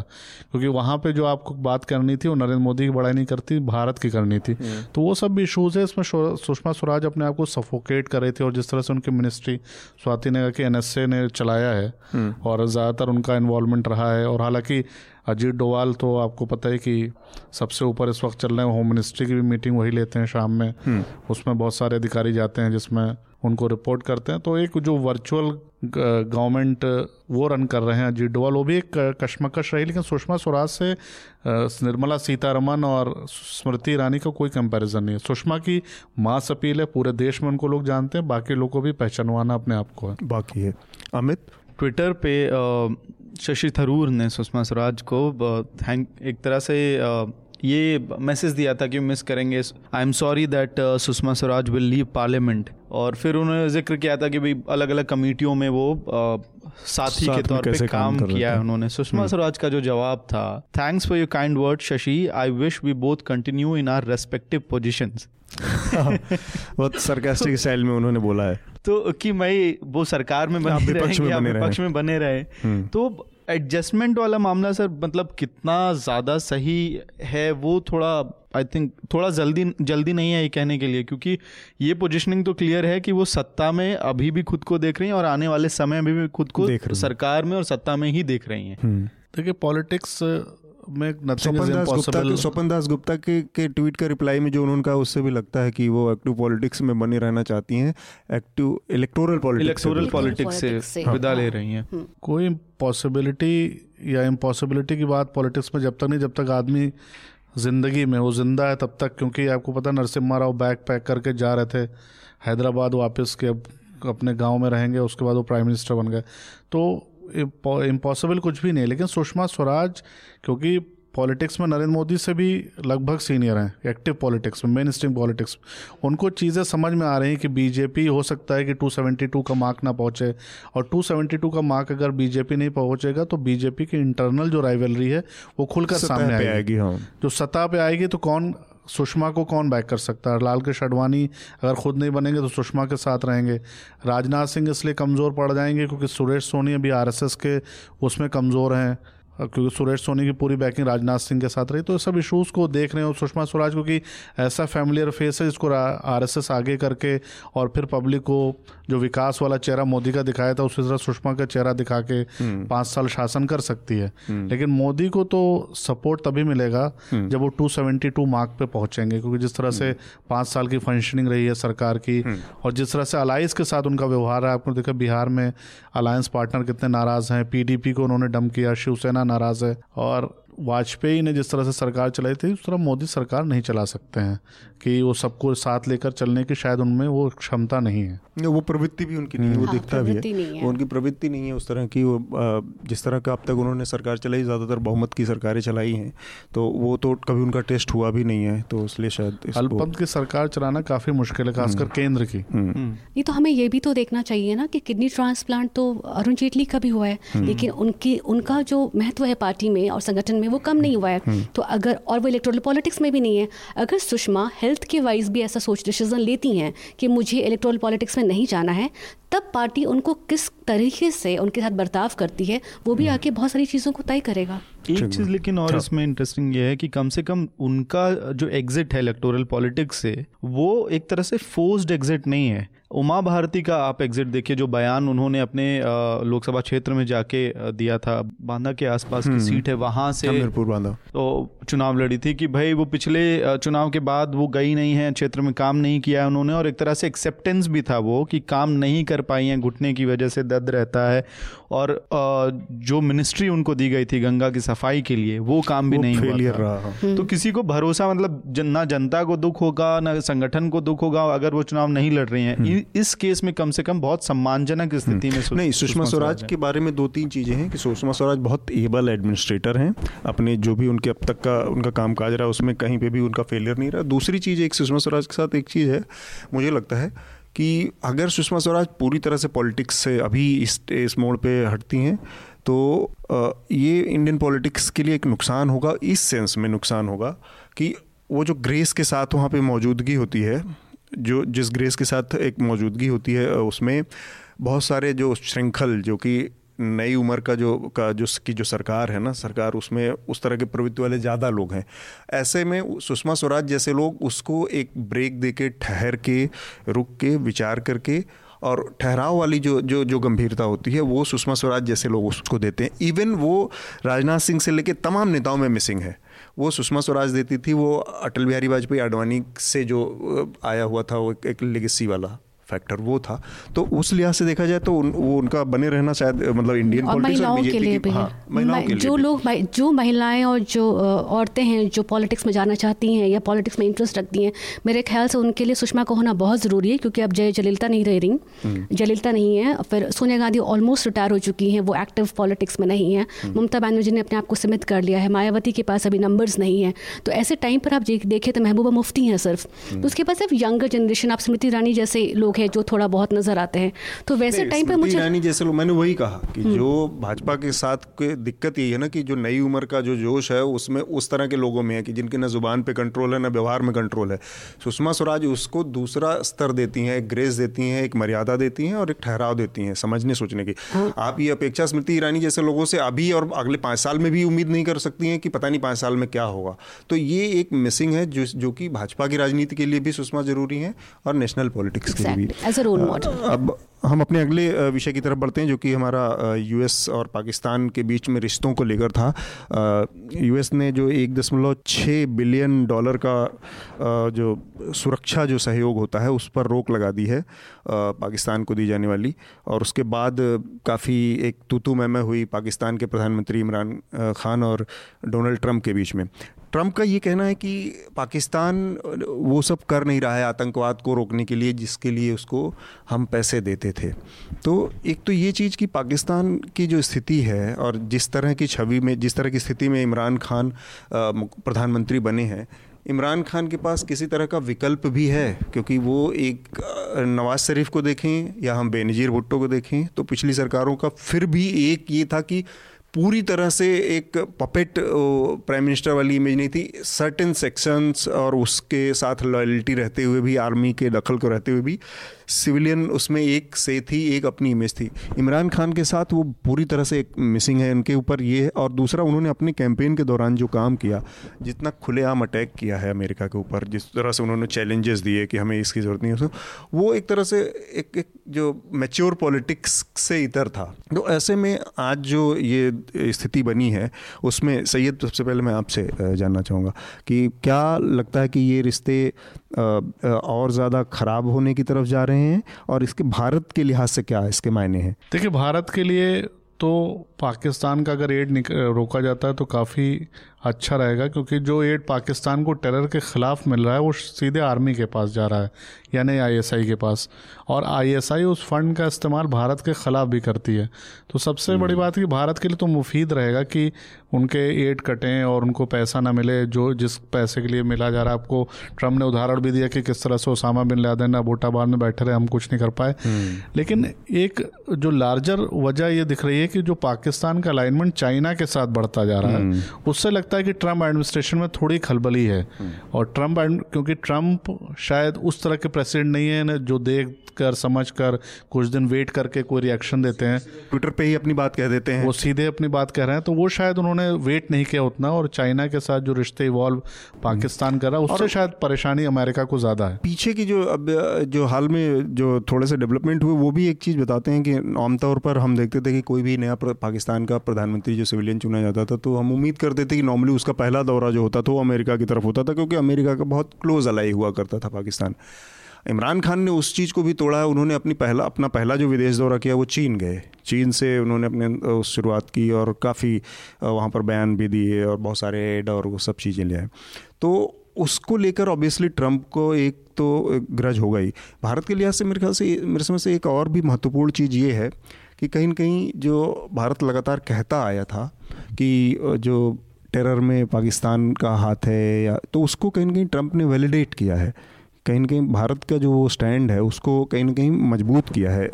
क्योंकि वहाँ पे जो आपको बात करनी थी वो नरेंद्र मोदी की बड़ाई नहीं करती भारत की करनी थी हम्म। तो वो सब भी इशूज़ है इसमें सुषमा स्वराज अपने आप को सफोकेट कर रहे थे और जिस तरह से उनकी मिनिस्ट्री स्वाति ने कहा कि एनएसए ने चलाया है हम्म। और ज़्यादातर उनका इन्वॉल्वमेंट रहा है और हालाँकि अजीत डोवाल तो आपको पता है कि सबसे ऊपर इस वक्त चल रहे हैं होम मिनिस्ट्री की भी मीटिंग वही लेते हैं शाम में हम्म। उसमें बहुत सारे अधिकारी जाते हैं जिसमें उनको रिपोर्ट करते हैं। तो एक जो वर्चुअल गवर्नमेंट वो रन कर रहे हैं अजीत डोवाल वो भी एक कश्मकश रही लेकिन सुषमा स्वराज से निर्मला सीतारमन और स्मृति ईरानी का कोई कंपैरिजन नहीं है। सुषमा की मास अपील है पूरे देश में उनको लोग जानते हैं बाकी लोगों को भी पहचानवाना अपने आप को है। बाकी है। अमित? ट्विटर पे शशि थरूर ने सुषमा स्वराज को थैंक एक तरह से ये मैसेज दिया था कि मिस करेंगे। I am sorry that Sushma Swaraj will leave parliament और फिर उन्होंने ज़िक्र किया था कि भाई अलग अलग कमेटियों में वो साथी साथ के तौर पे काम, काम किया है उन्होंने। सुषमा हम्म। स्वराज का जो जवाब था thanks for your kind word Shashi. I wish we both continue in our respective positions बहुत सरकास्टिक स्टाइल में उन्होंने बोला है। तो कि मैं वो सरकार में बने रहे विपक्ष में बने रहे। हम्म। तो एडजस्टमेंट वाला मामला सर मतलब कितना ज़्यादा सही है वो थोड़ा आई थिंक थोड़ा जल्दी जल्दी नहीं है ये कहने के लिए क्योंकि ये पोजिशनिंग तो क्लियर है कि वो सत्ता में अभी भी खुद को देख रही हैं और आने वाले समय में भी खुद को सरकार में और सत्ता में ही देख रही हैं हम्म। देखिए पॉलिटिक्स में स्वपन दास गुप्ता के के ट्वीट का रिप्लाई में जो उन्होंने कहा उससे भी लगता है कि वो एक्टिव पॉलिटिक्स में बने रहना चाहती हैं। Active electoral politics electoral politics से विदा ले रही हैं। हम्म। कोई पॉसिबिलिटी या इम्पॉसिबिलिटी की बात पॉलिटिक्स में जब तक नहीं जब तक आदमी ज़िंदगी में वो ज़िंदा है तब तक क्योंकि आपको पता नरसिम्हा राव बैग पैक करके जा रहे थे हैदराबाद वापस के अपने गाँव में रहेंगे उसके बाद वो प्राइम मिनिस्टर बन गए। तो इम्पॉसिबल कुछ भी नहीं है लेकिन सुषमा स्वराज क्योंकि पॉलिटिक्स में नरेंद्र मोदी से भी लगभग सीनियर हैं एक्टिव पॉलिटिक्स में मेन स्ट्रीम पॉलिटिक्स उनको चीज़ें समझ में आ रही हैं कि बीजेपी हो सकता है कि 272 का मार्क ना पहुँचे और 272 का मार्क अगर बीजेपी नहीं पहुंचेगा तो बीजेपी की इंटरनल जो राइवलरी है वो खुलकर सामने आएगी, आएगी हाँ। जो सतह पे आएगी तो कौन सुषमा को कौन बैक कर सकता है? लाल कृष्ण अडवाणी अगर खुद नहीं बनेंगे तो सुषमा के साथ रहेंगे। राजनाथ सिंह इसलिए कमज़ोर पड़ जाएँगे क्योंकि सुरेश सोनी अभी आरएसएस के उसमें कमज़ोर हैं। क्योंकि सुरेश सोनी की पूरी बैकिंग राजनाथ सिंह के साथ रही तो सब इशूज़ को देख रहे हो सुषमा स्वराज क्योंकि ऐसा फैमिलियर फेस है जिसको आरएसएस आगे करके और फिर पब्लिक को जो विकास वाला चेहरा मोदी का दिखाया था उसी तरह सुषमा का चेहरा दिखा के हम्म। पाँच साल शासन कर सकती है हम्म। लेकिन मोदी को तो सपोर्ट तभी मिलेगा हम्म। जब वो टू सेवेंटी टू मार्क पे पहुँचेंगे क्योंकि जिस तरह से पाँच साल की फंक्शनिंग रही है सरकार की और जिस तरह से अलायंस के साथ उनका व्यवहार है आपने देखा बिहार में अलायंस पार्टनर कितने नाराज़ हैं पीडीपी को उन्होंने डम किया शिवसेना नाराज़ है और वाजपेयी ने जिस तरह से सरकार चलाई थी उस तरह मोदी सरकार नहीं चला सकते हैं कि वो सबको साथ लेकर चलने की शायद उनमें वो क्षमता नहीं है वो प्रवृत्ति भी उनकी नहीं है वो हाँ, दिखता भी है, है। वो उनकी प्रवृत्ति नहीं है उस तरह की वो जिस तरह का अब तक उन्होंने सरकार चलाई ज़्यादातर बहुमत की सरकारें चलाई हैं तो वो तो कभी उनका टेस्ट हुआ भी नहीं है तो इसलिए शायद अल्पमत की सरकार चलाना काफ़ी मुश्किल है खासकर हम्म। केंद्र की हम्म। हम्म। नहीं तो हमें ये भी तो देखना चाहिए ना कि किडनी ट्रांसप्लांट तो अरुण जेटली का भी हुआ है लेकिन उनकी उनका जो महत्व है पार्टी में और संगठन में वो कम नहीं हुआ है। तो अगर और वो इलेक्ट्रोल पॉलिटिक्स में भी नहीं है। अगर सुषमा हेल्थ के वाइज भी ऐसा सोच डिसीज़न लेती हैं कि मुझे इलेक्ट्रोल पॉलिटिक्स में नहीं जाना है तब पार्टी उनको किस तरीके से उनके साथ बर्ताव करती है वो भी आके बहुत सारी चीज़ों को तय करेगा। एक चीज़ लेकिन और इसमें इंटरेस्टिंग ये है कि कम से कम उनका जो एग्जिट है इलेक्टोरल पॉलिटिक्स से वो एक तरह से फोर्स्ड एग्जिट नहीं है। उमा भारती का आप एग्जिट देखिए जो बयान उन्होंने अपने लोकसभा क्षेत्र में जाके दिया था बांदा के आसपास की हम्म। सीट है वहाँ से बांदा। तो चुनाव लड़ी थी कि भाई वो पिछले चुनाव के बाद वो गई नहीं है क्षेत्र में काम नहीं किया है उन्होंने और एक तरह से एक्सेप्टेंस भी था वो कि काम नहीं कर पाई हैं घुटने की वजह से दर्द रहता है और जो मिनिस्ट्री उनको दी गई थी गंगा की सफ़ाई के लिए वो काम भी वो नहीं फेलियर रहा। तो किसी को भरोसा मतलब ना जनता को दुख होगा ना संगठन को दुख होगा अगर वो चुनाव नहीं लड़ रही हैं। हम्म। इस केस में कम से कम बहुत सम्मानजनक स्थिति में नहीं सुषमा स्वराज के बारे में दो तीन चीज़ें हैं कि सुषमा स्वराज बहुत एबल एडमिनिस्ट्रेटर हैं अपने जो भी उनके अब तक का उनका काम काज रहा उसमें कहीं पे भी उनका फेलियर नहीं रहा। दूसरी चीज़ एक सुषमा स्वराज के साथ एक चीज़ है मुझे लगता है कि अगर सुषमा स्वराज पूरी तरह से पॉलिटिक्स से अभी इस इस मोड़ पे हटती हैं तो ये इंडियन पॉलिटिक्स के लिए एक नुकसान होगा, इस सेंस में नुकसान होगा, कि वो जो ग्रेस के साथ वहाँ पे मौजूदगी होती है, जो, जिस ग्रेस के साथ एक मौजूदगी होती है उसमें बहुत सारे जो श्रृंखल, जो कि नई उम्र का जो का जो की जो सरकार है ना सरकार उसमें उस तरह के प्रवृत्ति वाले ज़्यादा लोग हैं। ऐसे में सुषमा स्वराज जैसे लोग उसको एक ब्रेक दे के ठहर के रुक के विचार करके और ठहराव वाली जो जो जो गंभीरता होती है वो सुषमा स्वराज जैसे लोग उसको देते हैं। इवन वो राजनाथ सिंह से लेकर तमाम नेताओं में मिसिंग है। वो सुषमा स्वराज देती थी वो अटल बिहारी वाजपेयी आडवाणी से जो आया हुआ था वो एक, एक लेगेसी वाला। फैक्टर वो था। तो उस लिहाज से देखा जाए तो उन, वो उनका बने रहना शायद मतलब इंडियन और महिलाओं के लिए भी। हाँ, महिलाओं के लिए जो लोग जो महिलाएँ और जो औरतें हैं जो पॉलिटिक्स में जाना चाहती हैं या पॉलिटिक्स में इंटरेस्ट रखती हैं मेरे ख्याल से उनके लिए सुषमा को होना बहुत ज़रूरी है क्योंकि अब जय जलीलता नहीं रह रही। हम्म। जलीलता नहीं है फिर सोनिया गांधी ऑलमोस्ट रिटायर हो चुकी हैं वो एक्टिव पॉलिटिक्स में नहीं है। हम्म। ममता बनर्जी ने अपने आप को सीमित कर लिया है मायावती के पास अभी नंबर्स नहीं है। तो ऐसे टाइम पर आप देखें तो महबूबा मुफ्ती हैं सिर्फ़। हम्म। तो उसके पास सिर्फ़ यंगर जनरेशन आप स्मृति ईरानी जैसे लोग हैं जो थोड़ा बहुत नज़र आते हैं। तो वैसे टाइम पे मुझे ईरानी जैसे लोग मैंने वही कहा कि हम्म। जो भाजपा के साथ के दिक्कत यही है ना कि जो नई उम्र का जो जोश है उसमें उस तरह के लोगों में है कि जिनके ना ज़ुबान पे कंट्रोल है ना व्यवहार में कंट्रोल है। सुषमा स्वराज उसको दूसरा स्तर देती हैं एक ग्रेस देती हैं एक मर्यादा देती हैं और एक ठहराव देती हैं समझने सोचने की। हाँ। आप ये अपेक्षा स्मृति ईरानी जैसे लोगों से अभी और अगले पाँच साल में भी उम्मीद नहीं कर सकती हैं कि पता नहीं पाँच साल में क्या होगा। तो ये एक मिसिंग है जो जो कि भाजपा की राजनीति के लिए भी सुषमा ज़रूरी है और नेशनल पॉलिटिक्स के लिए भी। अब हम अपने अगले विषय की तरफ़ बढ़ते हैं, जो कि हमारा यूएस और पाकिस्तान के बीच में रिश्तों को लेकर था। यूएस ने जो एक दशमलव छः बिलियन डॉलर का जो सुरक्षा, जो सहयोग होता है, उस पर रोक लगा दी है पाकिस्तान को दी जाने वाली। और उसके बाद काफ़ी एक तूतू मैमे हुई पाकिस्तान के प्रधानमंत्री इमरान खान और डोनाल्ड ट्रंप के बीच में। ट्रंप का ये कहना है कि पाकिस्तान वो सब कर नहीं रहा है आतंकवाद को रोकने के लिए, जिसके लिए उसको हम पैसे देते थे। तो एक तो ये चीज़ कि पाकिस्तान की जो स्थिति है और जिस तरह की छवि में, जिस तरह की स्थिति में इमरान खान प्रधानमंत्री बने हैं, इमरान खान के पास किसी तरह का विकल्प भी है, क्योंकि वो एक नवाज़ शरीफ को देखें या हम बेनज़ीर भुट्टो को देखें तो पिछली सरकारों का फिर भी एक ये था कि पूरी तरह से एक पपेट प्राइम मिनिस्टर वाली इमेज नहीं थी। सर्टेन सेक्शंस और उसके साथ लॉयल्टी रहते हुए भी आर्मी के दखल को रहते हुए भी सिविलियन उसमें एक से थी, एक अपनी इमेज थी। इमरान खान के साथ वो पूरी तरह से एक मिसिंग है उनके ऊपर ये है। और दूसरा, उन्होंने अपने कैंपेन के दौरान जो काम किया, जितना खुलेआम अटैक किया है अमेरिका के ऊपर, जिस तरह से उन्होंने चैलेंजेस दिए कि हमें इसकी ज़रूरत नहीं है वो एक तरह से एक एक जो मेच्योर पॉलिटिक्स से इतर था। तो ऐसे में आज जो ये स्थिति बनी है, उसमें सैयद, सबसे पहले मैं आपसे जानना चाहूँगा कि क्या लगता है कि ये रिश्ते और ज़्यादा ख़राब होने की तरफ़ जा रहे हैं और इसके भारत के लिहाज से क्या इसके मायने हैं? देखिए, भारत के लिए तो पाकिस्तान का अगर एड रोका जाता है तो काफ़ी अच्छा रहेगा क्योंकि जो एड पाकिस्तान को टेरर के ख़िलाफ़ मिल रहा है वो सीधे आर्मी के पास जा रहा है यानी आईएसआई के पास और आईएसआई उस फंड का इस्तेमाल भारत के ख़िलाफ़ भी करती है तो सबसे बड़ी हम्म। बात कि भारत के लिए तो मुफीद रहेगा कि उनके एड कटें और उनको पैसा ना मिले जो जिस पैसे के लिए मिला जा रहा है आपको ट्रंप ने उदाहरण भी दिया कि किस तरह से ओसामा बिन लादेन अबोटाबाद में बैठे रहे हम कुछ नहीं कर पाए हम्म। लेकिन एक जो लार्जर वजह ये दिख रही है कि जो पाकिस्तान का अलाइनमेंट चाइना के साथ बढ़ता जा रहा है। हम्म। उससे लगता है कि ट्रंप एडमिनिस्ट्रेशन में थोड़ी खलबली है। और ट्रंप क्योंकि ट्रंप शायद उस तरह के प्रेसिडेंट नहीं है जो देख कर समझ कर कुछ दिन वेट करके कोई रिएक्शन देते हैं। ट्विटर पे ही अपनी बात कह देते हैं। वो सीधे अपनी बात कह रहे हैं तो वो शायद उन्होंने वेट नहीं किया उतना और चाइना के साथ जो रिश्ते इवॉल्व पाकिस्तान कर रहा है उससे शायद परेशानी अमेरिका को ज़्यादा है। पीछे की जो अब जो हाल में जो थोड़े से डेवलपमेंट हुए वो भी एक चीज़ बताते हैं कि आमतौर पर हम देखते थे कि कोई भी नया पाकिस्तान का प्रधानमंत्री जो सिविलियन चुना जाता था तो हम उम्मीद करते थे कि नॉर्मली उसका पहला दौरा जो होता था, वो अमेरिका की तरफ़ होता था, क्योंकि अमेरिका का बहुत क्लोज अलाई हुआ करता था पाकिस्तान। इमरान खान ने उस चीज़ को भी तोड़ा है उन्होंने अपनी पहला, अपना पहला जो विदेश दौरा किया, वो चीन गए। चीन से उन्होंने अपने शुरुआत की और काफ़ी वहाँ पर बयान भी दिए और बहुत सारे एड और वो सब चीज़ें ले आए। तो उसको लेकर ऑब्वियसली ट्रंप को एक तो ग्रज होगा ही। भारत के लिहाज से मेरे ख्याल से, मेरे समझ से एक और भी महत्वपूर्ण चीज़ ये है कि कहीं ना कहीं जो भारत लगातार कहता आया था कि जो टेरर में पाकिस्तान का हाथ है या तो उसको कहीं ना कहीं ट्रंप ने वैलिडेट किया है। कहीं ना कहीं भारत का जो स्टैंड है, उसको कहीं ना कहीं मज़बूत किया है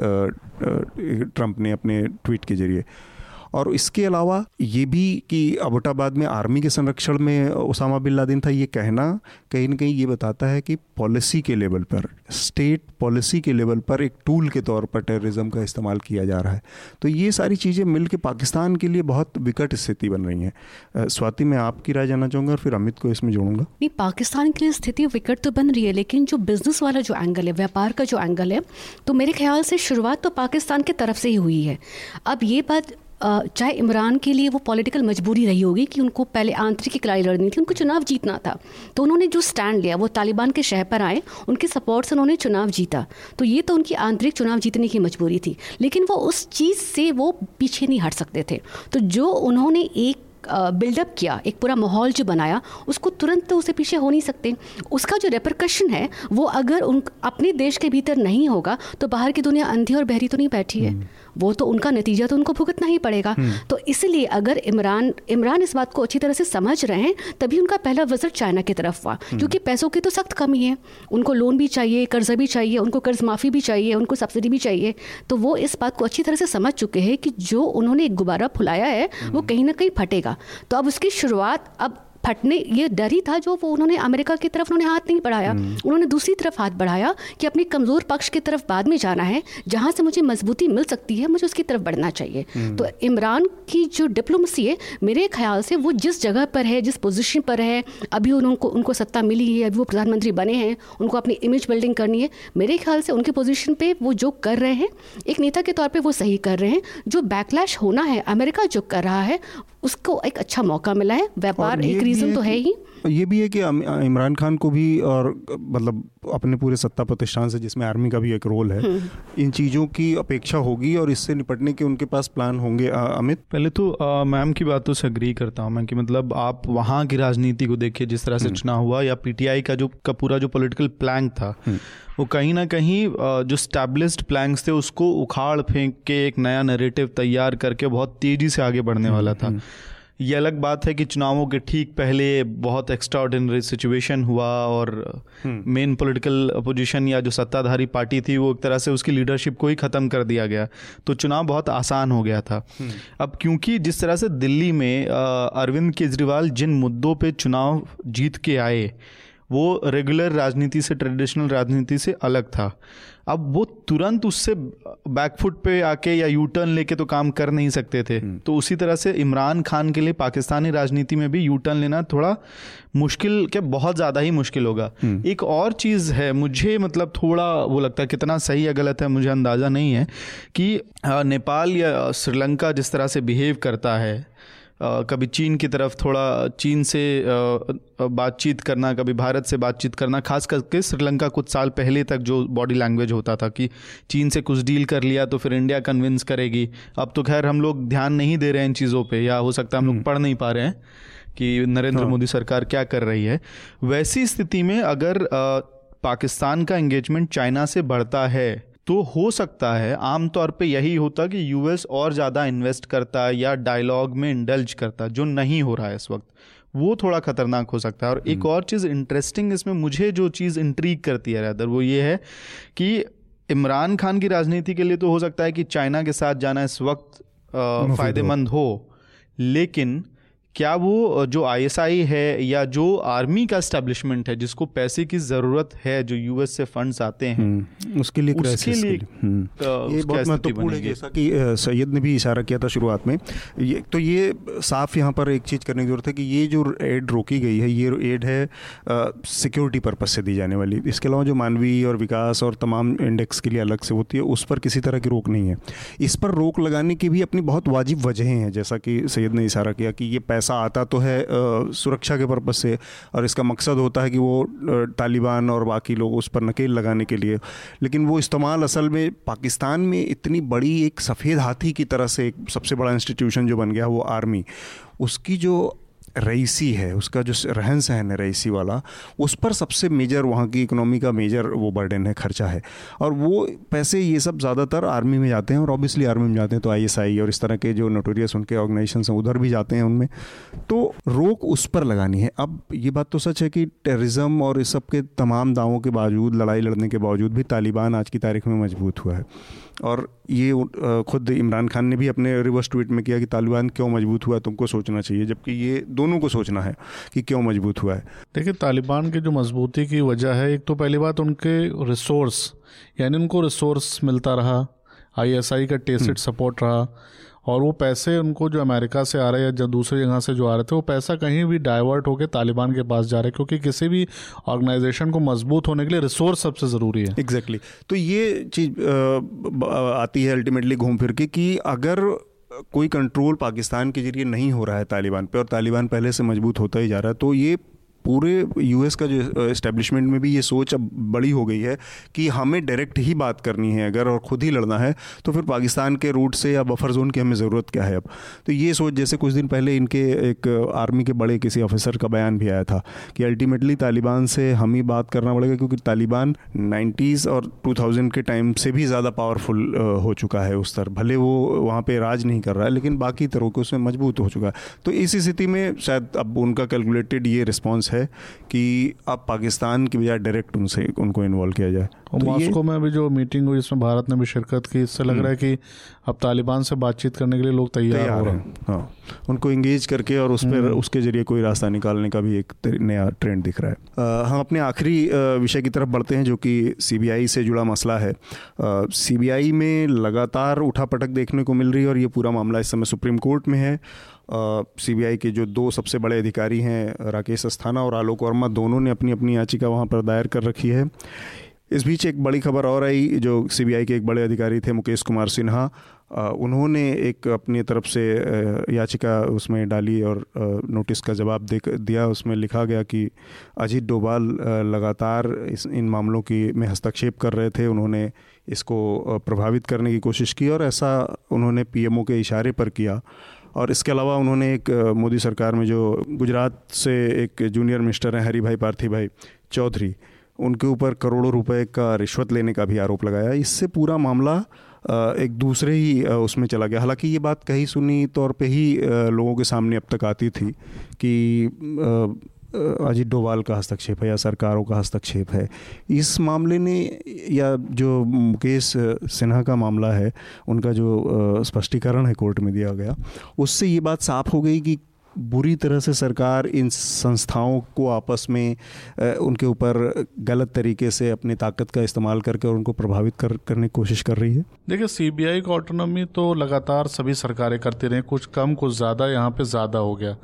ट्रंप ने अपने ट्वीट के ज़रिए। और इसके अलावा ये भी कि अबोटाबाद में आर्मी के संरक्षण में उसामा बिन लादेन था, ये कहना कहीं ना कहीं ये बताता है कि पॉलिसी के लेवल पर, स्टेट पॉलिसी के लेवल पर एक टूल के तौर पर टेररिज्म का इस्तेमाल किया जा रहा है। तो ये सारी चीज़ें मिल के पाकिस्तान के लिए बहुत विकट स्थिति बन रही हैं। स्वाति, मैं आपकी राय जानना चाहूँगा और फिर अमित को इसमें जोड़ूँगा। नहीं, पाकिस्तान के लिए स्थिति विकट तो बन रही है, लेकिन जो बिज़नेस वाला जो एंगल है, व्यापार का जो एंगल है तो मेरे ख्याल से शुरुआत तो पाकिस्तान की तरफ़ से ही हुई है। अब ये बात चाहे इमरान के लिए वो पॉलिटिकल मजबूरी रही होगी कि उनको पहले आंतरिक एक लड़ाई लड़नी थी, उनको चुनाव जीतना था। तो उन्होंने जो स्टैंड लिया, वो तालिबान के शहर पर आए, उनके सपोर्ट से उन्होंने चुनाव जीता। तो ये तो उनकी आंतरिक चुनाव जीतने की मजबूरी थी। लेकिन वो उस चीज़ से वो पीछे नहीं हट सकते थे। तो जो उन्होंने एक बिल्डअप किया, एक पूरा माहौल जो बनाया, उसको तुरंत तो उसे पीछे हो नहीं सकते। उसका जो रेपरकशन है, वो अगर उन, अपने देश के भीतर नहीं होगा तो बाहर की दुनिया अंधी और बहरी तो नहीं बैठी है। हम्म। वो तो उनका नतीजा तो उनको भुगतना ही पड़ेगा। हम्म। तो इसलिए अगर इमरान इमरान इस बात को अच्छी तरह से समझ रहे हैं तभी उनका पहला विज़िट चाइना की तरफ़ हुआ। हम्म। क्योंकि पैसों की तो सख्त कमी है। उनको लोन भी चाहिए कर्जा भी चाहिए उनको कर्ज माफ़ी भी चाहिए उनको सब्सिडी भी चाहिए। तो वो इस बात को अच्छी तरह से समझ चुके हैं कि जो उन्होंने एक गुब्बारा फुलाया है वो कहीं ना कहीं फटेगा। तो अब उसकी शुरुआत अब फटने ये डर ही था जो वो उन्होंने अमेरिका की तरफ़ उन्होंने हाथ नहीं बढ़ाया हम्म। उन्होंने दूसरी तरफ़ हाथ बढ़ाया कि अपने कमज़ोर पक्ष की तरफ़ बाद में जाना है जहाँ से मुझे मजबूती मिल सकती है मुझे उसकी तरफ़ बढ़ना चाहिए हम्म। तो इमरान की जो डिप्लोमेसी है मेरे ख्याल से वो जिस जगह पर है जिस पोजिशन पर है अभी उनको उनको सत्ता मिली है अभी वो प्रधानमंत्री बने हैं उनको अपनी इमेज बिल्डिंग करनी है मेरे ख्याल से उनके पोजिशन पर वो जो कर रहे हैं एक नेता के तौर पर वो सही कर रहे हैं जो बैकलैश होना है अमेरिका जो कर रहा है उसको एक अच्छा मौका मिला है व्यापार एक रीज़न तो है ही ये भी है कि इमरान खान को भी और मतलब अपने पूरे सत्ता प्रतिष्ठान से जिसमें आर्मी का भी एक रोल है हम्म। इन चीज़ों की अपेक्षा होगी और इससे निपटने के उनके पास प्लान होंगे अमित पहले तो मैम की बातों से अग्री करता हूँ मैं कि मतलब आप वहाँ की राजनीति को देखिए जिस तरह से हम्म। चुनाव हुआ या पीटीआई का जो का पूरा जो पॉलिटिकल प्लान था हम्म। वो कहीं ना कहीं जो स्टैब्लिश्ड प्लान्स थे उसको उखाड़ फेंक के एक नया नरेटिव तैयार करके बहुत तेज़ी से आगे बढ़ने वाला था। ये अलग बात है कि चुनावों के ठीक पहले बहुत एक्स्ट्रा सिचुएशन हुआ और मेन पॉलिटिकल अपोजिशन या जो सत्ताधारी पार्टी थी वो एक तरह से उसकी लीडरशिप को ही ख़त्म कर दिया गया। तो चुनाव बहुत आसान हो गया था। हम्म। अब क्योंकि जिस तरह से दिल्ली में अरविंद केजरीवाल जिन मुद्दों पे चुनाव जीत के आए वो रेगुलर राजनीति से ट्रेडिशनल राजनीति से अलग था अब वो तुरंत उससे बैकफुट पे आके या यू टर्न लेके तो काम कर नहीं सकते थे हम्म। तो उसी तरह से इमरान खान के लिए पाकिस्तानी राजनीति में भी यू टर्न लेना थोड़ा मुश्किल क्या बहुत ज़्यादा ही मुश्किल होगा हम्म। एक और चीज़ है मुझे मतलब थोड़ा वो लगता है कितना सही या गलत है मुझे अंदाज़ा नहीं है कि नेपाल या श्रीलंका जिस तरह से बिहेव करता है कभी चीन की तरफ़ थोड़ा चीन से बातचीत करना कभी भारत से बातचीत करना खास करके श्रीलंका कुछ साल पहले तक जो बॉडी लैंग्वेज होता था कि चीन से कुछ डील कर लिया तो फिर इंडिया कन्विंस करेगी अब तो खैर हम लोग ध्यान नहीं दे रहे हैं इन चीज़ों पे या हो सकता है हम लोग हम्म। पढ़ नहीं पा रहे हैं कि नरेंद्र हाँ। मोदी सरकार क्या कर रही है वैसी स्थिति में अगर पाकिस्तान का एंगेजमेंट चाइना से बढ़ता है तो हो सकता है आमतौर पे यही होता कि यूएस और ज़्यादा इन्वेस्ट करता या डायलॉग में इंडल्ज करता जो नहीं हो रहा है इस वक्त। वो थोड़ा खतरनाक हो सकता है। और एक हम्म। और चीज़ इंटरेस्टिंग इसमें मुझे जो चीज़ इंट्रीक करती है रैदर वो ये है कि इमरान खान की राजनीति के लिए तो हो सकता है कि चाइना के साथ जाना इस वक्त फ़ायदेमंद हो लेकिन क्या वो जो आईएसआई है या जो आर्मी का स्टैब्लिशमेंट है जिसको पैसे की ज़रूरत है जो यूएस से फंड्स आते हैं हम्म, उसके लिए उसके लिए, हम्म। ये बहुत महत्वपूर्ण है जैसा कि सैयद ने भी इशारा किया था शुरुआत में। ये तो ये साफ़ यहाँ पर एक चीज़ करने की ज़रूरत है कि ये जो एड रोकी गई है ये एड है सिक्योरिटी पर्पज से दी जाने वाली। इसके अलावा जो मानवीय और विकास और तमाम इंडेक्स के लिए अलग से होती है उस पर किसी तरह की रोक नहीं है। इस पर रोक लगाने की भी अपनी बहुत वाजिब वजहें हैं जैसा कि सैयद ने इशारा किया कि ये पैसा पैसा आता तो है सुरक्षा के पर्पज़ से। और इसका मकसद होता है कि वो तालिबान और बाकी लोग उस पर नकेल लगाने के लिए। लेकिन वो इस्तेमाल असल में पाकिस्तान में इतनी बड़ी एक सफ़ेद हाथी की तरह से एक सबसे बड़ा इंस्टीट्यूशन जो बन गया वो आर्मी उसकी जो रईसी है, उसका जो रहन सहन है रईसी वाला, उस पर सबसे मेजर वहाँ की इकोनॉमी का मेजर वो बर्डन है, खर्चा है। और वो पैसे ये सब ज़्यादातर आर्मी में जाते हैं और ऑब्वियसली आर्मी में जाते हैं तो आईएसआई और इस तरह के जो नोटोरियस उनके ऑर्गेनाइजेशन हैं, उधर भी जाते हैं उनमें। तो रोक उस पर लगानी है। अब ये बात तो सच है कि टेररिज्म और इस सब के तमाम दावों के बावजूद, लड़ाई लड़ने के बावजूद भी तालिबान आज की तारीख में मज़बूत हुआ है। और ये खुद इमरान खान ने भी अपने रिवर्स ट्वीट में किया कि तालिबान क्यों मज़बूत हुआ तुमको सोचना चाहिए जबकि ये दोनों को सोचना है कि क्यों मज़बूत हुआ है। देखिए तालिबान के जो मजबूती की वजह है एक तो पहली बात उनके रिसोर्स यानी उनको रिसोर्स मिलता रहा आईएसआई का टेस्टेड सपोर्ट रहा और वो पैसे उनको जो अमेरिका से आ रहे या दूसरी जगह से जो आ रहे थे, वो पैसा कहीं भी डाइवर्ट होकर तालिबान के पास जा रहे क्योंकि किसी भी ऑर्गेनाइजेशन को मज़बूत होने के लिए रिसोर्स सबसे ज़रूरी है एग्जैक्टली exactly. तो ये चीज़ आती है अल्टीमेटली घूम फिर के कि अगर कोई कंट्रोल पाकिस्तान के ज़रिए नहीं हो रहा है तालिबान पे और तालिबान पहले से मज़बूत होता ही जा रहा है तो ये पूरे यूएस का जो इस्टेब्लिशमेंट में भी ये सोच अब बड़ी हो गई है कि हमें डायरेक्ट ही बात करनी है अगर और ख़ुद ही लड़ना है तो फिर पाकिस्तान के रूट से या बफर जोन की हमें ज़रूरत क्या है अब? तो ये सोच जैसे कुछ दिन पहले इनके एक आर्मी के बड़े किसी ऑफिसर का बयान भी आया था कि अल्टीमेटली तालिबान से हम ही बात करना पड़ेगा क्योंकि तालिबान नाइन्टीज़ और टू के टाइम से भी ज़्यादा पावरफुल हो चुका है उस तरह भले वो वहाँ पर राज नहीं कर रहा है, लेकिन बाकी तरह के उसमें मज़बूत हो चुका है। तो इस स्थिति में शायद अब उनका कैलकुलेटेड ये रिस्पॉन्स है कि अब पाकिस्तान की बजाय डायरेक्ट उनसे उनको इन्वॉल्व किया जाए। तो मॉस्को में भी जो मीटिंग हुई जिसमें भारत ने भी शिरकत की इससे लग रहा है कि अब तालिबान से बातचीत करने के लिए लोग तैयार हो रहे हैं। हाँ। उनको इंगेज करके और उस पर हम्म। उसके ज़रिए कोई रास्ता निकालने का भी एक नया ट्रेंड दिख रहा है। हम अपने आखिरी विषय की तरफ़ बढ़ते हैं जो कि सीबीआई से जुड़ा मसला है। सीबीआई में लगातार उठापटक देखने को मिल रही है और ये पूरा मामला इस समय सुप्रीम कोर्ट में है। सीबीआई के जो दो सबसे बड़े अधिकारी हैं, राकेश अस्थाना और आलोक वर्मा, दोनों ने अपनी अपनी याचिका वहाँ पर दायर कर रखी है। इस बीच एक बड़ी खबर और आई, जो सीबीआई के एक बड़े अधिकारी थे, मुकेश कुमार सिन्हा। उन्होंने एक अपनी तरफ़ से याचिका उसमें डाली और नोटिस का जवाब दे दिया। उसमें लिखा गया कि अजीत डोभाल लगातार इस, इन मामलों की में हस्तक्षेप कर रहे थे। उन्होंने इसको प्रभावित करने की कोशिश की और ऐसा उन्होंने पीएमओ के इशारे पर किया। और इसके अलावा उन्होंने एक मोदी सरकार में जो गुजरात से एक जूनियर मिनिस्टर हैं हरी भाई पार्थी भाई चौधरी, उनके ऊपर करोड़ों रुपए का रिश्वत लेने का भी आरोप लगाया। इससे पूरा मामला एक दूसरे ही उसमें चला गया। हालाँकि ये बात कहीं सुनी तौर पे ही लोगों के सामने अब तक आती थी कि अजीत डोवाल का हस्तक्षेप है या सरकारों का हस्तक्षेप है। इस मामले ने या जो मुकेश सिन्हा का मामला है, उनका जो स्पष्टीकरण है कोर्ट में दिया गया, उससे ये बात साफ़ हो गई कि बुरी तरह से सरकार इन संस्थाओं को आपस में उनके ऊपर गलत तरीके से अपनी ताकत का इस्तेमाल करके और उनको प्रभावित कर, करने की कोशिश कर रही है? देखिए सीबीआई का ऑटोनॉमी तो लगातार सभी सरकारें करती रही। कुछ कम, कुछ ज़्यादा, यहाँ पे ज़्यादा हो गया।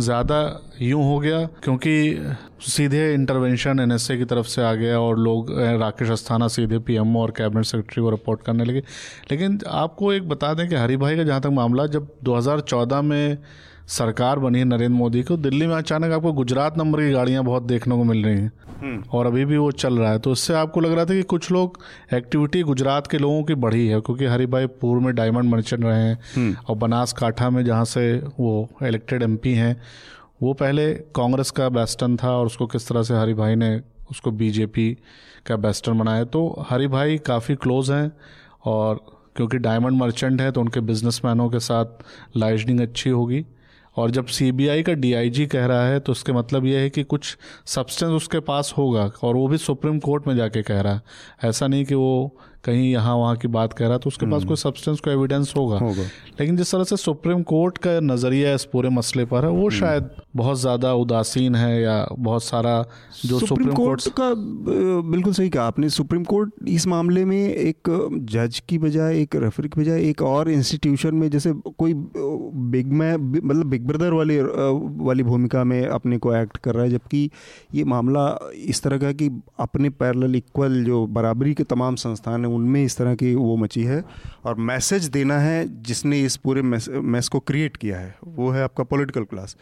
ज़्यादा यूँ हो गया क्योंकि सीधे इंटरवेंशन एनएसए की तरफ़ से आ गया और लोग राकेश अस्थाना सीधे पीएमओ और कैबिनेट सेक्रेटरी को रिपोर्ट करने लगे। लेकिन आपको एक बता दें कि हरी भाई का जहाँ तक मामला, जब 2014 में सरकार बनी है नरेंद्र मोदी को। दिल्ली में अचानक आपको गुजरात नंबर की गाड़ियाँ बहुत देखने को मिल रही हैं। हम्म। और अभी भी वो चल रहा है। तो उससे आपको लग रहा था कि कुछ लोग एक्टिविटी गुजरात के लोगों की बढ़ी है क्योंकि हरिभाई पूर्व में डायमंड मर्चेंट रहे हैं हम्म। और बनासकाठा में जहाँ से वो इलेक्टेड एमपी हैं वो पहले कांग्रेस का बेस्टन था और उसको किस तरह से हरिभाई ने उसको बीजेपी का बेस्टन बनाया। तो हरिभाई काफ़ी क्लोज हैं और क्योंकि डायमंड मर्चेंट है तो उनके बिजनेसमैनों के साथ लाइजनिंग अच्छी होगी। और जब सीबीआई का डीआईजी कह रहा है तो उसके मतलब यह है कि कुछ सब्सटेंस उसके पास होगा और वो भी सुप्रीम कोर्ट में जाके कह रहा है। ऐसा नहीं कि वो कहीं यहाँ वहाँ की बात कह रहा तो उसके पास हम्म। कोई सब्सटेंस को एविडेंस होगा होगा लेकिन जिस तरह से सुप्रीम कोर्ट का नज़रिया इस पूरे मसले पर है वो हम्म। शायद बहुत ज़्यादा उदासीन है या बहुत सारा जो सुप्रीम कोर्ट का बिल्कुल सही कहा आपने सुप्रीम कोर्ट इस मामले में एक जज की बजाय एक रेफरी की बजाय एक और इंस्टीट्यूशन में जैसे कोई बिग मैं मतलब बिग ब्रदर वाली वाली भूमिका में अपने को एक्ट कर रहा है जबकि ये मामला इस तरह का कि अपने पैरल इक्वल जो बराबरी के तमाम संस्थान हैं उनमें इस तरह की वो मची है और मैसेज देना है जिसने इस पूरे मैस को क्रिएट किया है। वो है आपका पॉलिटिकल क्लास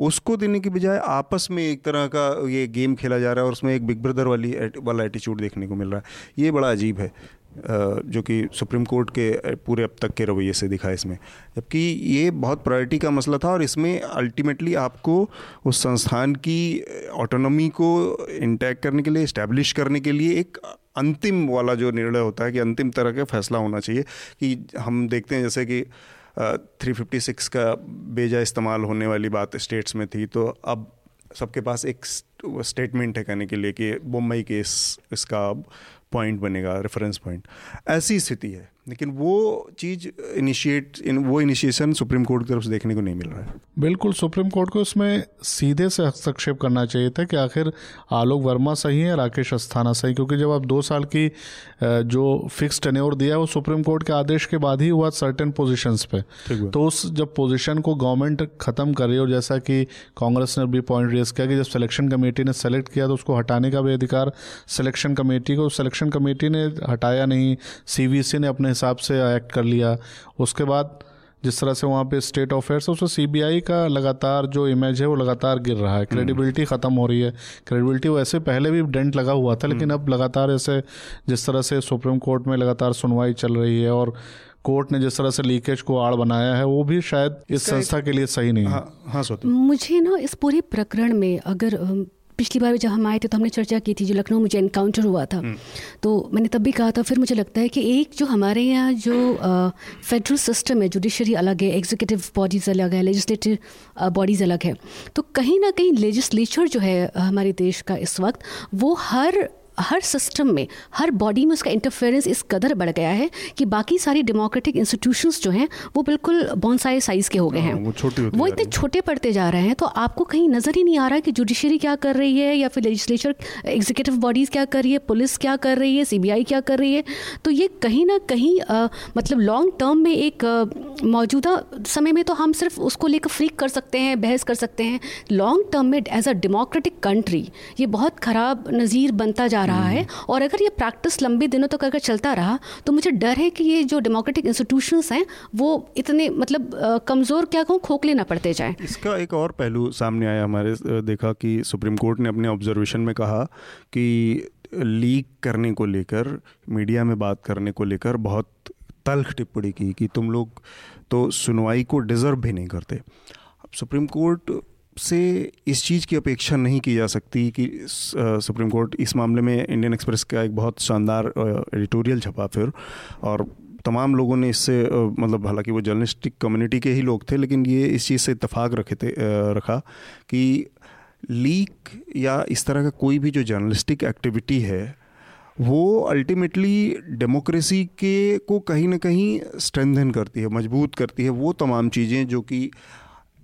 उसको देने की बजाय आपस में एक तरह का ये गेम खेला जा रहा है और उसमें एक बिग ब्रदर वाली वाला एटीट्यूड देखने को मिल रहा है। ये बड़ा अजीब है। जो कि सुप्रीम कोर्ट के पूरे अब तक के रवैये से दिखा इसमें। जबकि ये बहुत प्रायोरिटी का मसला था और इसमें अल्टीमेटली आपको उस संस्थान की ऑटोनॉमी को इंटैक्ट करने के लिए इस्टेब्लिश करने के लिए एक अंतिम वाला जो निर्णय होता है कि अंतिम तरह का फैसला होना चाहिए कि हम देखते हैं जैसे कि थ्री फिफ्टी सिक्स का बेजा इस्तेमाल होने वाली बात स्टेट्स में थी तो अब सबके पास एक स्टेटमेंट है कहने के लिए कि मुंबई केस इसका पॉइंट बनेगा रेफरेंस पॉइंट ऐसी स्थिति है। लेकिन वो चीज़ इनिशिएट इन वो इनिशिएशन सुप्रीम कोर्ट की तरफ़ से देखने को नहीं मिल रहा है। बिल्कुल सुप्रीम कोर्ट को इसमें सीधे से हस्तक्षेप करना चाहिए था कि आखिर आलोक वर्मा सही है राकेश अस्थाना सही? क्योंकि जब आप दो साल की जो फिक्स टेन्योर दिया वो सुप्रीम कोर्ट के आदेश के बाद ही हुआ सर्टेन पोजिशंस पे। तो उस जब पोजिशन को गवर्नमेंट ख़त्म कर रही है और जैसा कि कांग्रेस ने भी पॉइंट रेज किया कि जब सिलेक्शन कमेटी ने सेलेक्ट किया तो उसको हटाने का भी अधिकार सिलेक्शन कमेटी को। सिलेक्शन कमेटी ने हटाया नहीं सी ने अपने हिसाब से एक्ट कर लिया। उसके बाद जिस तरह से वहाँ पे स्टेट अफेयर्स है उसमें सीबीआई का लगातार जो इमेज है वो लगातार गिर रहा है। क्रेडिबिलिटी ख़त्म हो रही है। क्रेडिबिलिटी वैसे पहले भी डेंट लगा हुआ था लेकिन अब लगातार ऐसे जिस तरह से सुप्रीम कोर्ट में लगातार सुनवाई चल रही है और कोर्ट ने जिस तरह से लीकेज को आड़ बनाया है वो भी शायद इस संस्था के लिए सही नहीं है। हाँ, हाँ मुझे ना इस पूरे प्रकरण में अगर पिछली बार जब हम आए थे तो हमने चर्चा की थी जो लखनऊ मुझे इनकाउंटर हुआ था हम्म। तो मैंने तब भी कहा था फिर मुझे लगता है कि एक जो हमारे यहाँ जो फेडरल सिस्टम है जुडिशरी अलग है एग्जीक्यूटिव बॉडीज़ अलग है लेजिस्लेटिव बॉडीज़ अलग है तो कहीं ना कहीं लेजिस्लेचर जो है हमारे देश का इस वक्त वो हर हर सिस्टम में हर बॉडी में उसका इंटरफेरेंस इस कदर बढ़ गया है कि बाकी सारी डेमोक्रेटिक इंस्टीट्यूशंस जो हैं वो बिल्कुल बॉन्साई साइज़ के हो गए हैं हाँ, वो वो इतने छोटे पड़ते जा रहे हैं तो आपको कहीं नज़र ही नहीं आ रहा कि जुडिशरी क्या कर रही है या फिर लेजिस्लेचर एग्जीक्यूटिव बॉडीज़ क्या कर रही है पुलिस क्या कर रही है सीबीआई क्या कर रही है। तो ये कहीं ना कहीं आ, मतलब लॉन्ग टर्म में एक मौजूदा समय में तो हम सिर्फ़ उसको लेकर फ्रीक कर सकते हैं बहस कर सकते हैं। लॉन्ग टर्म में एज अ डेमोक्रेटिक कंट्री ये बहुत ख़राब नज़ीर बनता जा जा रहा है और अगर ये प्रैक्टिस लंबे दिनों तक अगर चलता रहा तो मुझे डर है कि ये जो डेमोक्रेटिक इंस्टीट्यूशंस हैं वो इतने मतलब कमज़ोर क्या कहूँ खोखले ना पड़ते जाएँ। इसका एक और पहलू सामने आया हमारे देखा कि सुप्रीम कोर्ट ने अपने ऑब्जर्वेशन में कहा कि लीक करने को लेकर मीडिया में बात करने को लेकर बहुत तल्ख टिप्पणी की कि तुम लोग तो सुनवाई को डिज़र्व भी नहीं करते। अब सुप्रीम कोर्ट से इस चीज़ की अपेक्षा नहीं की जा सकती कि सुप्रीम कोर्ट इस मामले में इंडियन एक्सप्रेस का एक बहुत शानदार एडिटोरियल छपा फिर। और तमाम लोगों ने इससे मतलब हालाँकि वो जर्नलिस्टिक कम्युनिटी के ही लोग थे, लेकिन ये इस चीज़ से इतफाक़ रखे थे रखा कि लीक या इस तरह का कोई भी जो जर्नलिस्टिक एक्टिविटी है, वो अल्टीमेटली डेमोक्रेसी के को कहीं ना कहीं स्ट्रेंथन करती है, मज़बूत करती है, वो तमाम चीज़ें जो कि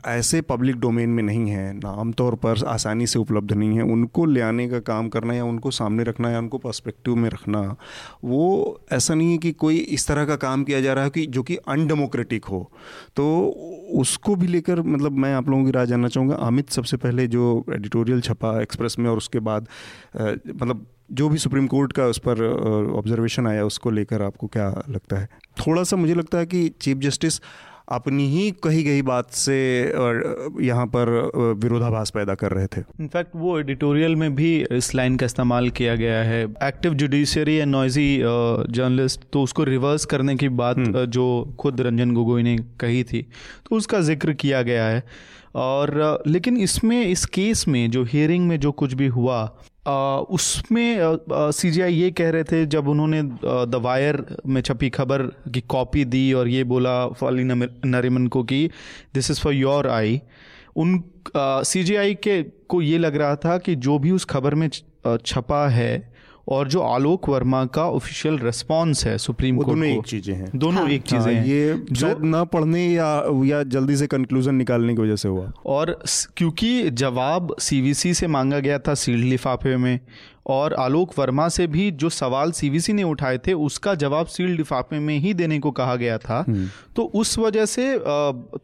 ऐसे पब्लिक डोमेन में नहीं है, ना आमतौर पर आसानी से उपलब्ध नहीं है। उनको ले आने का काम करना या उनको सामने रखना या उनको पर्सपेक्टिव में रखना, वो ऐसा नहीं है कि कोई इस तरह का काम किया जा रहा है कि जो कि अनडेमोक्रेटिक हो। तो उसको भी लेकर मतलब मैं आप लोगों की राय जानना चाहूँगा। अमित सबसे पहले जो एडिटोरियल छपा एक्सप्रेस में और उसके बाद मतलब जो भी सुप्रीम कोर्ट का उस पर ऑब्जर्वेशन आया, उसको लेकर आपको क्या लगता है? थोड़ा सा मुझे लगता है कि चीफ जस्टिस अपनी ही कही गई बात से यहाँ पर विरोधाभास पैदा कर रहे थे। इनफैक्ट वो एडिटोरियल में भी इस लाइन का इस्तेमाल किया गया है। Active judiciary and noisy journalist तो उसको रिवर्स करने की बात जो खुद रंजन गोगोई ने कही थी तो उसका ज़िक्र किया गया है। और लेकिन इसमें इस केस में जो हियरिंग में जो कुछ भी हुआ उसमें सी सीजीआई ये कह रहे थे, जब उन्होंने द वायर में छपी खबर की कॉपी दी और ये बोला फाली नरिमन को कि this is for your eye on C CJI के को ये लग रहा था कि जो भी उस खबर में छपा है और जो आलोक वर्मा का ऑफिशियल रेस्पॉन्स है सुप्रीम कोर्ट दोनों को एक चीज़ें हैं। दोनों हाँ। एक चीज़ें हाँ, ये जो ना पढ़ने या या जल्दी से कंक्लूजन निकालने की वजह से हुआ। और क्योंकि जवाब सीवीसी से मांगा गया था सील्ड लिफाफे में और आलोक वर्मा से भी जो सवाल सीवीसी ने उठाए थे उसका जवाब सील्ड लिफाफे में ही देने को कहा गया था। तो उस वजह से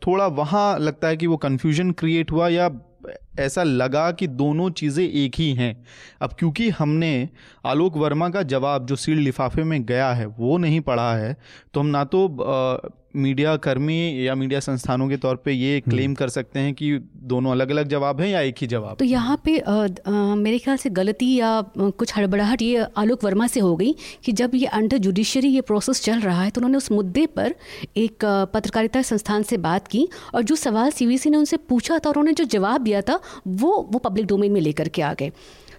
थोड़ा वहाँ लगता है कि वो कन्फ्यूज़न क्रिएट हुआ या ऐसा लगा कि दोनों चीज़ें एक ही हैं। अब क्योंकि हमने आलोक वर्मा का जवाब जो सील लिफाफे में गया है, वो नहीं पढ़ा है तो हम ना तो मीडिया कर्मी या मीडिया संस्थानों के तौर पे ये क्लेम कर सकते हैं कि दोनों अलग अलग जवाब हैं या एक ही जवाब? तो यहाँ पे अ, अ, मेरे ख्याल से गलती या कुछ हड़बड़ाहट ये आलोक वर्मा से हो गई कि जब ये अंडर जुडिशरी ये प्रोसेस चल रहा है तो उन्होंने उस मुद्दे पर एक पत्रकारिता संस्थान से बात की और जो सवाल सीवीसी ने उनसे पूछा था और उन्होंने जो जवाब दिया था वो वो पब्लिक डोमेन में लेकर के आ गए।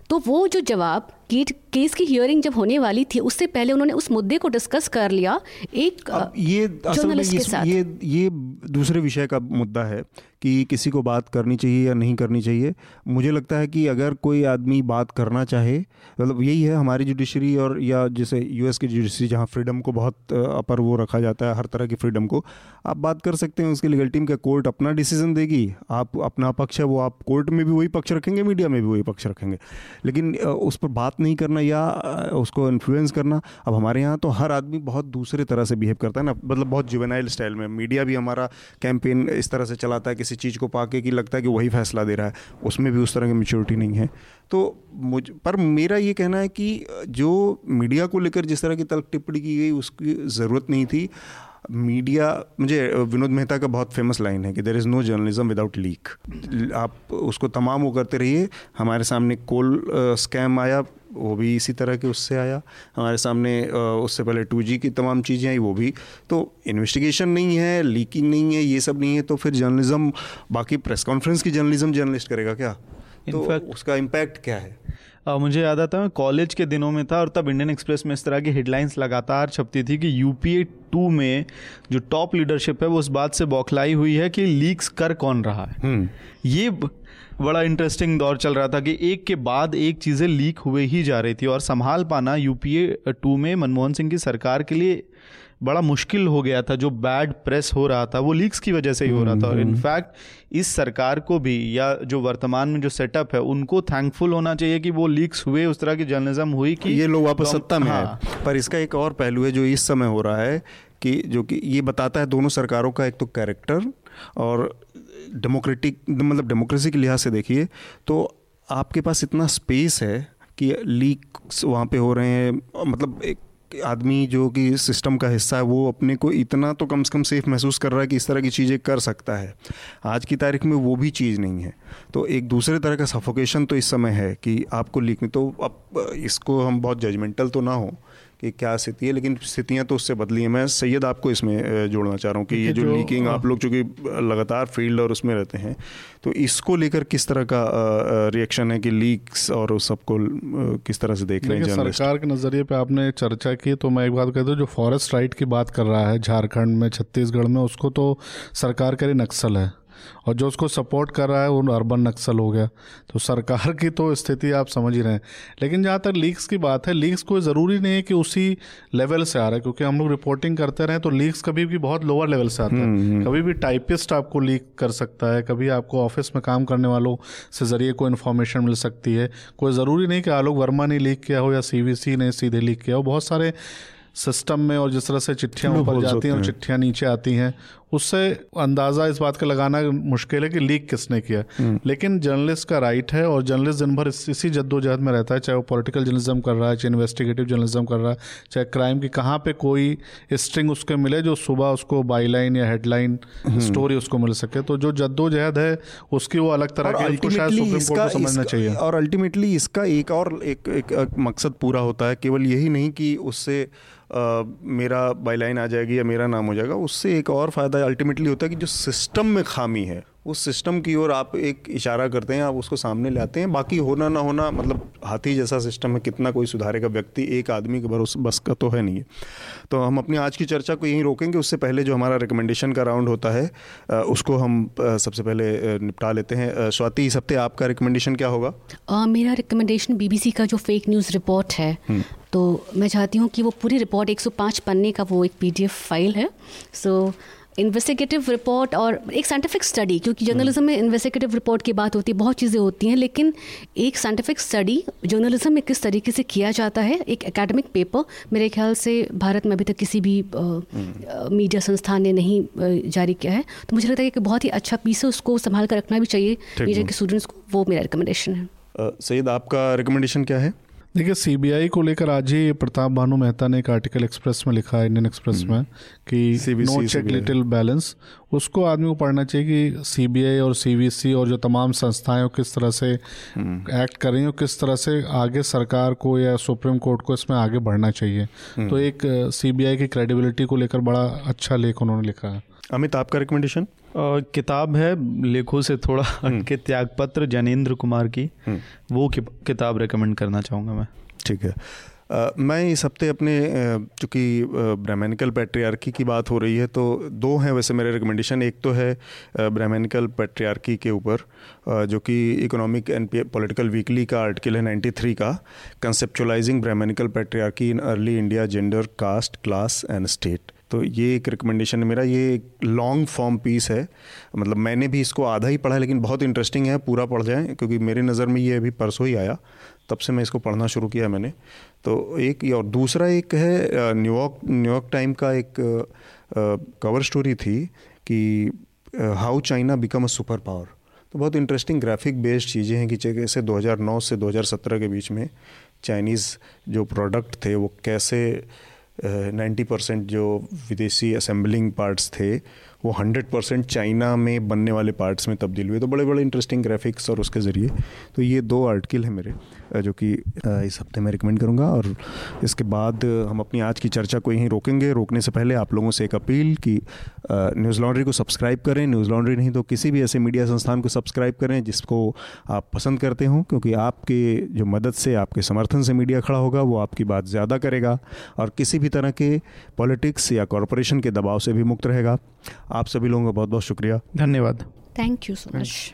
तो वो जो जवाब केट केस की हियरिंग जब होने वाली थी उससे पहले उन्होंने उस मुद्दे को डिस्कस कर लिया एक ये असल में साथ। ये ये दूसरे विषय का मुद्दा है कि किसी को बात करनी चाहिए या नहीं करनी चाहिए। मुझे लगता है कि अगर कोई आदमी बात करना चाहे मतलब यही है हमारी जुडिशरी और या जैसे यूएस की जुडिशरी जहाँ फ्रीडम को बहुत अपर वो रखा जाता है हर तरह की फ्रीडम को आप बात कर सकते हैं उसके लीगल टीम का कोर्ट अपना डिसीज़न देगी। आप अपना पक्ष है वो आप कोर्ट में भी वही पक्ष रखेंगे मीडिया में भी वही पक्ष रखेंगे। लेकिन उस पर बात नहीं करना या उसको इन्फ्लुएंस करना। अब हमारे यहाँ तो हर आदमी बहुत दूसरे तरह से बिहेव करता है ना। मतलब बहुत जुवेनाइल स्टाइल में। मीडिया भी हमारा कैंपेन इस तरह से चलाता है, किसी चीज़ को पाके कि लगता है कि वही फैसला दे रहा है। उसमें भी उस तरह की मेच्योरिटी नहीं है। तो मुझ, पर मेरा ये कहना है कि जो मीडिया को लेकर जिस तरह की तल्ख टिप्पणी की गई, उसकी ज़रूरत नहीं थी। मीडिया मुझे विनोद मेहता का बहुत फ़ेमस लाइन है कि there is no journalism without leak आप उसको तमाम वो करते रहिए। हमारे सामने कोल स्कैम आया वो भी इसी तरह के उससे आया। हमारे सामने उससे पहले टू जी की तमाम चीज़ें आई वो भी। तो इन्वेस्टिगेशन नहीं है लीकिंग नहीं है ये सब नहीं है तो फिर जर्नलिज्म बाकी प्रेस कॉन्फ्रेंस की जर्नलिज्म जर्नलिस्ट करेगा क्या? तो Infact- उसका इम्पैक्ट क्या है? अ, मुझे याद आता है मैं कॉलेज के दिनों में था और तब इंडियन एक्सप्रेस में इस तरह की हेडलाइंस लगातार छपती थी कि यूपीए टू में जो टॉप लीडरशिप है वो उस बात से बौखलाई हुई है कि लीक्स कर कौन रहा है। ये बड़ा इंटरेस्टिंग दौर चल रहा था कि एक के बाद एक चीज़ें लीक हुए ही जा रही थी और संभाल पाना यूपीए टू में मनमोहन सिंह की सरकार के लिए बड़ा मुश्किल हो गया था जो बैड प्रेस हो रहा था वो लीक्स की वजह से ही हो रहा था। और इनफैक्ट इस सरकार को भी या जो वर्तमान में जो सेटअप है उनको थैंकफुल होना चाहिए कि वो लीक्स हुए उस तरह की जर्नलिज्म हुई कि ये लोग वापस सत्ता में हाँ। है। पर इसका एक और पहलू है जो इस समय हो रहा है कि जो कि ये बताता है दोनों सरकारों का एक तो कैरेक्टर और डेमोक्रेटिक मतलब डेमोक्रेसी के लिहाज से देखिए तो आपके पास इतना स्पेस है कि लीक्स वहाँ पे हो रहे हैं मतलब एक आदमी जो कि सिस्टम का हिस्सा है, वो अपने को इतना तो कम से कम सेफ़ महसूस कर रहा है कि इस तरह की चीज़ें कर सकता है। आज की तारीख में वो भी चीज़ नहीं है। तो एक दूसरे तरह का सफोकेशन तो इस समय है कि आपको लिखने तो अब इसको हम बहुत जजमेंटल तो ना हो कि क्या स्थिति है लेकिन स्थितियाँ तो उससे बदली हैं। मैं सैयद आपको इसमें जोड़ना चाह रहा हूँ कि ये जो, जो लीकिंग आप लोग चूँकि लगातार फ़ील्ड और उसमें रहते हैं तो इसको लेकर किस तरह का रिएक्शन है कि लीक्स और उस सबको किस तरह से देख रहे हैं सरकार के नज़रिए पे आपने चर्चा की तो मैं एक बात कहता हूँ जो फॉरेस्ट राइट की बात कर रहा है झारखंड में छत्तीसगढ़ में उसको तो सरकार करे नक्सल है। और जो उसको सपोर्ट कर रहा है वो अर्बन नक्सल हो गया। तो सरकार की तो स्थिति आप समझ ही रहे हैं। लेकिन जहाँ तक लीक्स की बात है लीक्स कोई ज़रूरी नहीं है कि उसी लेवल से आ रहा है क्योंकि हम लोग रिपोर्टिंग करते रहे तो लीक्स कभी भी बहुत लोअर लेवल से आता है। हम्म, हम्म। कभी भी टाइपिस्ट आपको लीक कर सकता है कभी आपको ऑफ़िस में काम करने वालों से ज़रिए कोई इन्फॉर्मेशन मिल सकती है। कोई ज़रूरी नहीं कि आलोक वर्मा ने लीक किया हो या सीवीसी ने सीधे लीक किया हो। बहुत सारे सिस्टम में और जिस तरह से चिट्ठियाँ ऊपर जाती हैं और चिट्ठियाँ नीचे आती हैं उससे अंदाज़ा इस बात का लगाना मुश्किल है कि लीक किसने किया हम्म। लेकिन जर्नलिस्ट का राइट है और जर्नलिस्ट दिन भर इस, इसी जद्दोजहद में रहता है चाहे वो पॉलिटिकल जर्नलिज्म कर रहा है चाहे इन्वेस्टिगेटिव जर्नलिज्म कर रहा है चाहे क्राइम की कहाँ पे कोई स्ट्रिंग उसके मिले जो सुबह उसको बाईलाइन या हेडलाइन स्टोरी हम्म। उसको मिल सके तो जो जद्दोजहद है उसकी वो अलग तरह की शायद सुप्रीम कोर्ट को समझना चाहिए और अल्टीमेटली इसका एक और एक, एक, एक मकसद पूरा होता है केवल यही नहीं कि उससे मेरा बाईलाइन आ जाएगी या मेरा नाम हो जाएगा उससे एक और फ़ायदा अल्टीमेटली होता है कि जो सिस्टम में खामी है उस सिस्टम की ओर आप एक इशारा करते हैं आप उसको सामने ले आते हैं। बाकी होना ना होना मतलब हाथी जैसा सिस्टम है कितना कोई सुधारेगा व्यक्ति एक आदमी के भरोसे बस का तो है नहीं है। तो हम अपनी आज की चर्चा को यहीं रोकेंगे। उससे पहले जो हमारा रिकमेंडेशन का राउंड होता है उसको हम सबसे पहले निपटा लेते हैं। स्वाति इस हफ़्ते आपका रिकमेंडेशन क्या होगा? आ, मेरा रिकमेंडेशन बीबीसी का जो फेक न्यूज़ रिपोर्ट है हम्म। तो मैं चाहती हूँ कि वो पूरी रिपोर्ट 105 पन्ने का वो एक पीडीएफ फ़ाइल है। सो so, इन्वेस्टिगेटिव रिपोर्ट और एक साइंटिफिक स्टडी क्योंकि जर्नलिज्म में इन्वेस्टिगेटिव रिपोर्ट की बात होती है बहुत चीज़ें होती हैं लेकिन एक साइंटिफिक स्टडी जर्नलिज्म में किस तरीके से किया जाता है एक एकेडमिक पेपर मेरे ख्याल से भारत में अभी तक किसी भी मीडिया संस्थान ने नहीं जारी किया है। तो मुझे लगता है कि बहुत ही अच्छा पीस है उसको संभाल कर रखना भी चाहिए मीडिया के स्टूडेंट्स को वो मेरा रिकमेंडेशन है। सईद आपका रिकमेंडेशन क्या है? देखिए सीबीआई को लेकर आज ही प्रताप भानु मेहता ने एक आर्टिकल एक्सप्रेस में लिखा है इंडियन एक्सप्रेस हम्म। में कि नो चेक लिटिल बैलेंस उसको आदमी को पढ़ना चाहिए कि सीबीआई और सीवीसी और जो तमाम संस्थाएँ किस तरह से एक्ट हम्म। कर रही हैं किस तरह से आगे सरकार को या सुप्रीम कोर्ट को इसमें आगे बढ़ना चाहिए हम्म। तो एक सीबीआई की क्रेडिबिलिटी को लेकर बड़ा अच्छा लेख उन्होंने लिखा है अमित आपका रिकमेंडेशन किताब है लेखों से थोड़ा हम्म। हटके त्यागपत्र जैनेन्द्र कुमार की। हम्म। वो किताब रिकमेंड करना चाहूँगा मैं। ठीक है। Uh, मैं इस हफ़्ते अपने चूँकि ब्राह्मणिकल पेट्रियार्की की बात हो रही है तो दो हैं वैसे मेरे रिकमेंडेशन एक तो है ब्राह्मणिकल पेट्रियार्की के ऊपर जो कि इकोनॉमिक एंड पॉलिटिकल वीकली का आर्टिकल है 93 का। Conceptualising brahmanical patriarchy in early India gender caste class and state तो ये एक रिकमेंडेशन है। मेरा ये एक लॉन्ग फॉर्म पीस है। मतलब मैंने भी इसको आधा ही पढ़ा है, लेकिन बहुत इंटरेस्टिंग है। पूरा पढ़ जाए, क्योंकि मेरी नज़र में ये अभी परसों ही आया। तब से मैं इसको पढ़ना शुरू किया मैंने। तो एक और दूसरा एक है न्यूयॉर्क न्यूयॉर्क टाइम का एक कवर स्टोरी थी कि how China become a super power तो बहुत इंटरेस्टिंग ग्राफिक बेस्ड चीज़ें हैं कि जैसे 2009 से 2017 के बीच में चाइनीज़ जो प्रोडक्ट थे, वो कैसे नाइन्टी परसेंट जो विदेशी असेंबलिंग पार्ट्स थे, वो हंड्रेड परसेंट चाइना में बनने वाले पार्ट्स में तब्दील हुए। तो बड़े बड़े इंटरेस्टिंग ग्राफिक्स और उसके ज़रिए। तो ये दो आर्टिकल हैं मेरे। जो कि इस हफ़्ते मैं रिकमेंड करूँगा और इसके बाद हम अपनी आज की चर्चा को यहीं रोकेंगे। रोकने से पहले आप लोगों से एक अपील कि न्यूज़ लॉन्ड्री को सब्सक्राइब करें। न्यूज़ लॉन्ड्री नहीं तो किसी भी ऐसे मीडिया संस्थान को सब्सक्राइब करें जिसको आप पसंद करते हों क्योंकि आपके जो मदद से आपके समर्थन से मीडिया खड़ा होगा वो आपकी बात ज़्यादा करेगा और किसी भी तरह के पॉलिटिक्स या कॉरपोरेशन के दबाव से भी मुक्त रहेगा। आप सभी लोगों का बहुत बहुत शुक्रिया। धन्यवाद। Thank you so much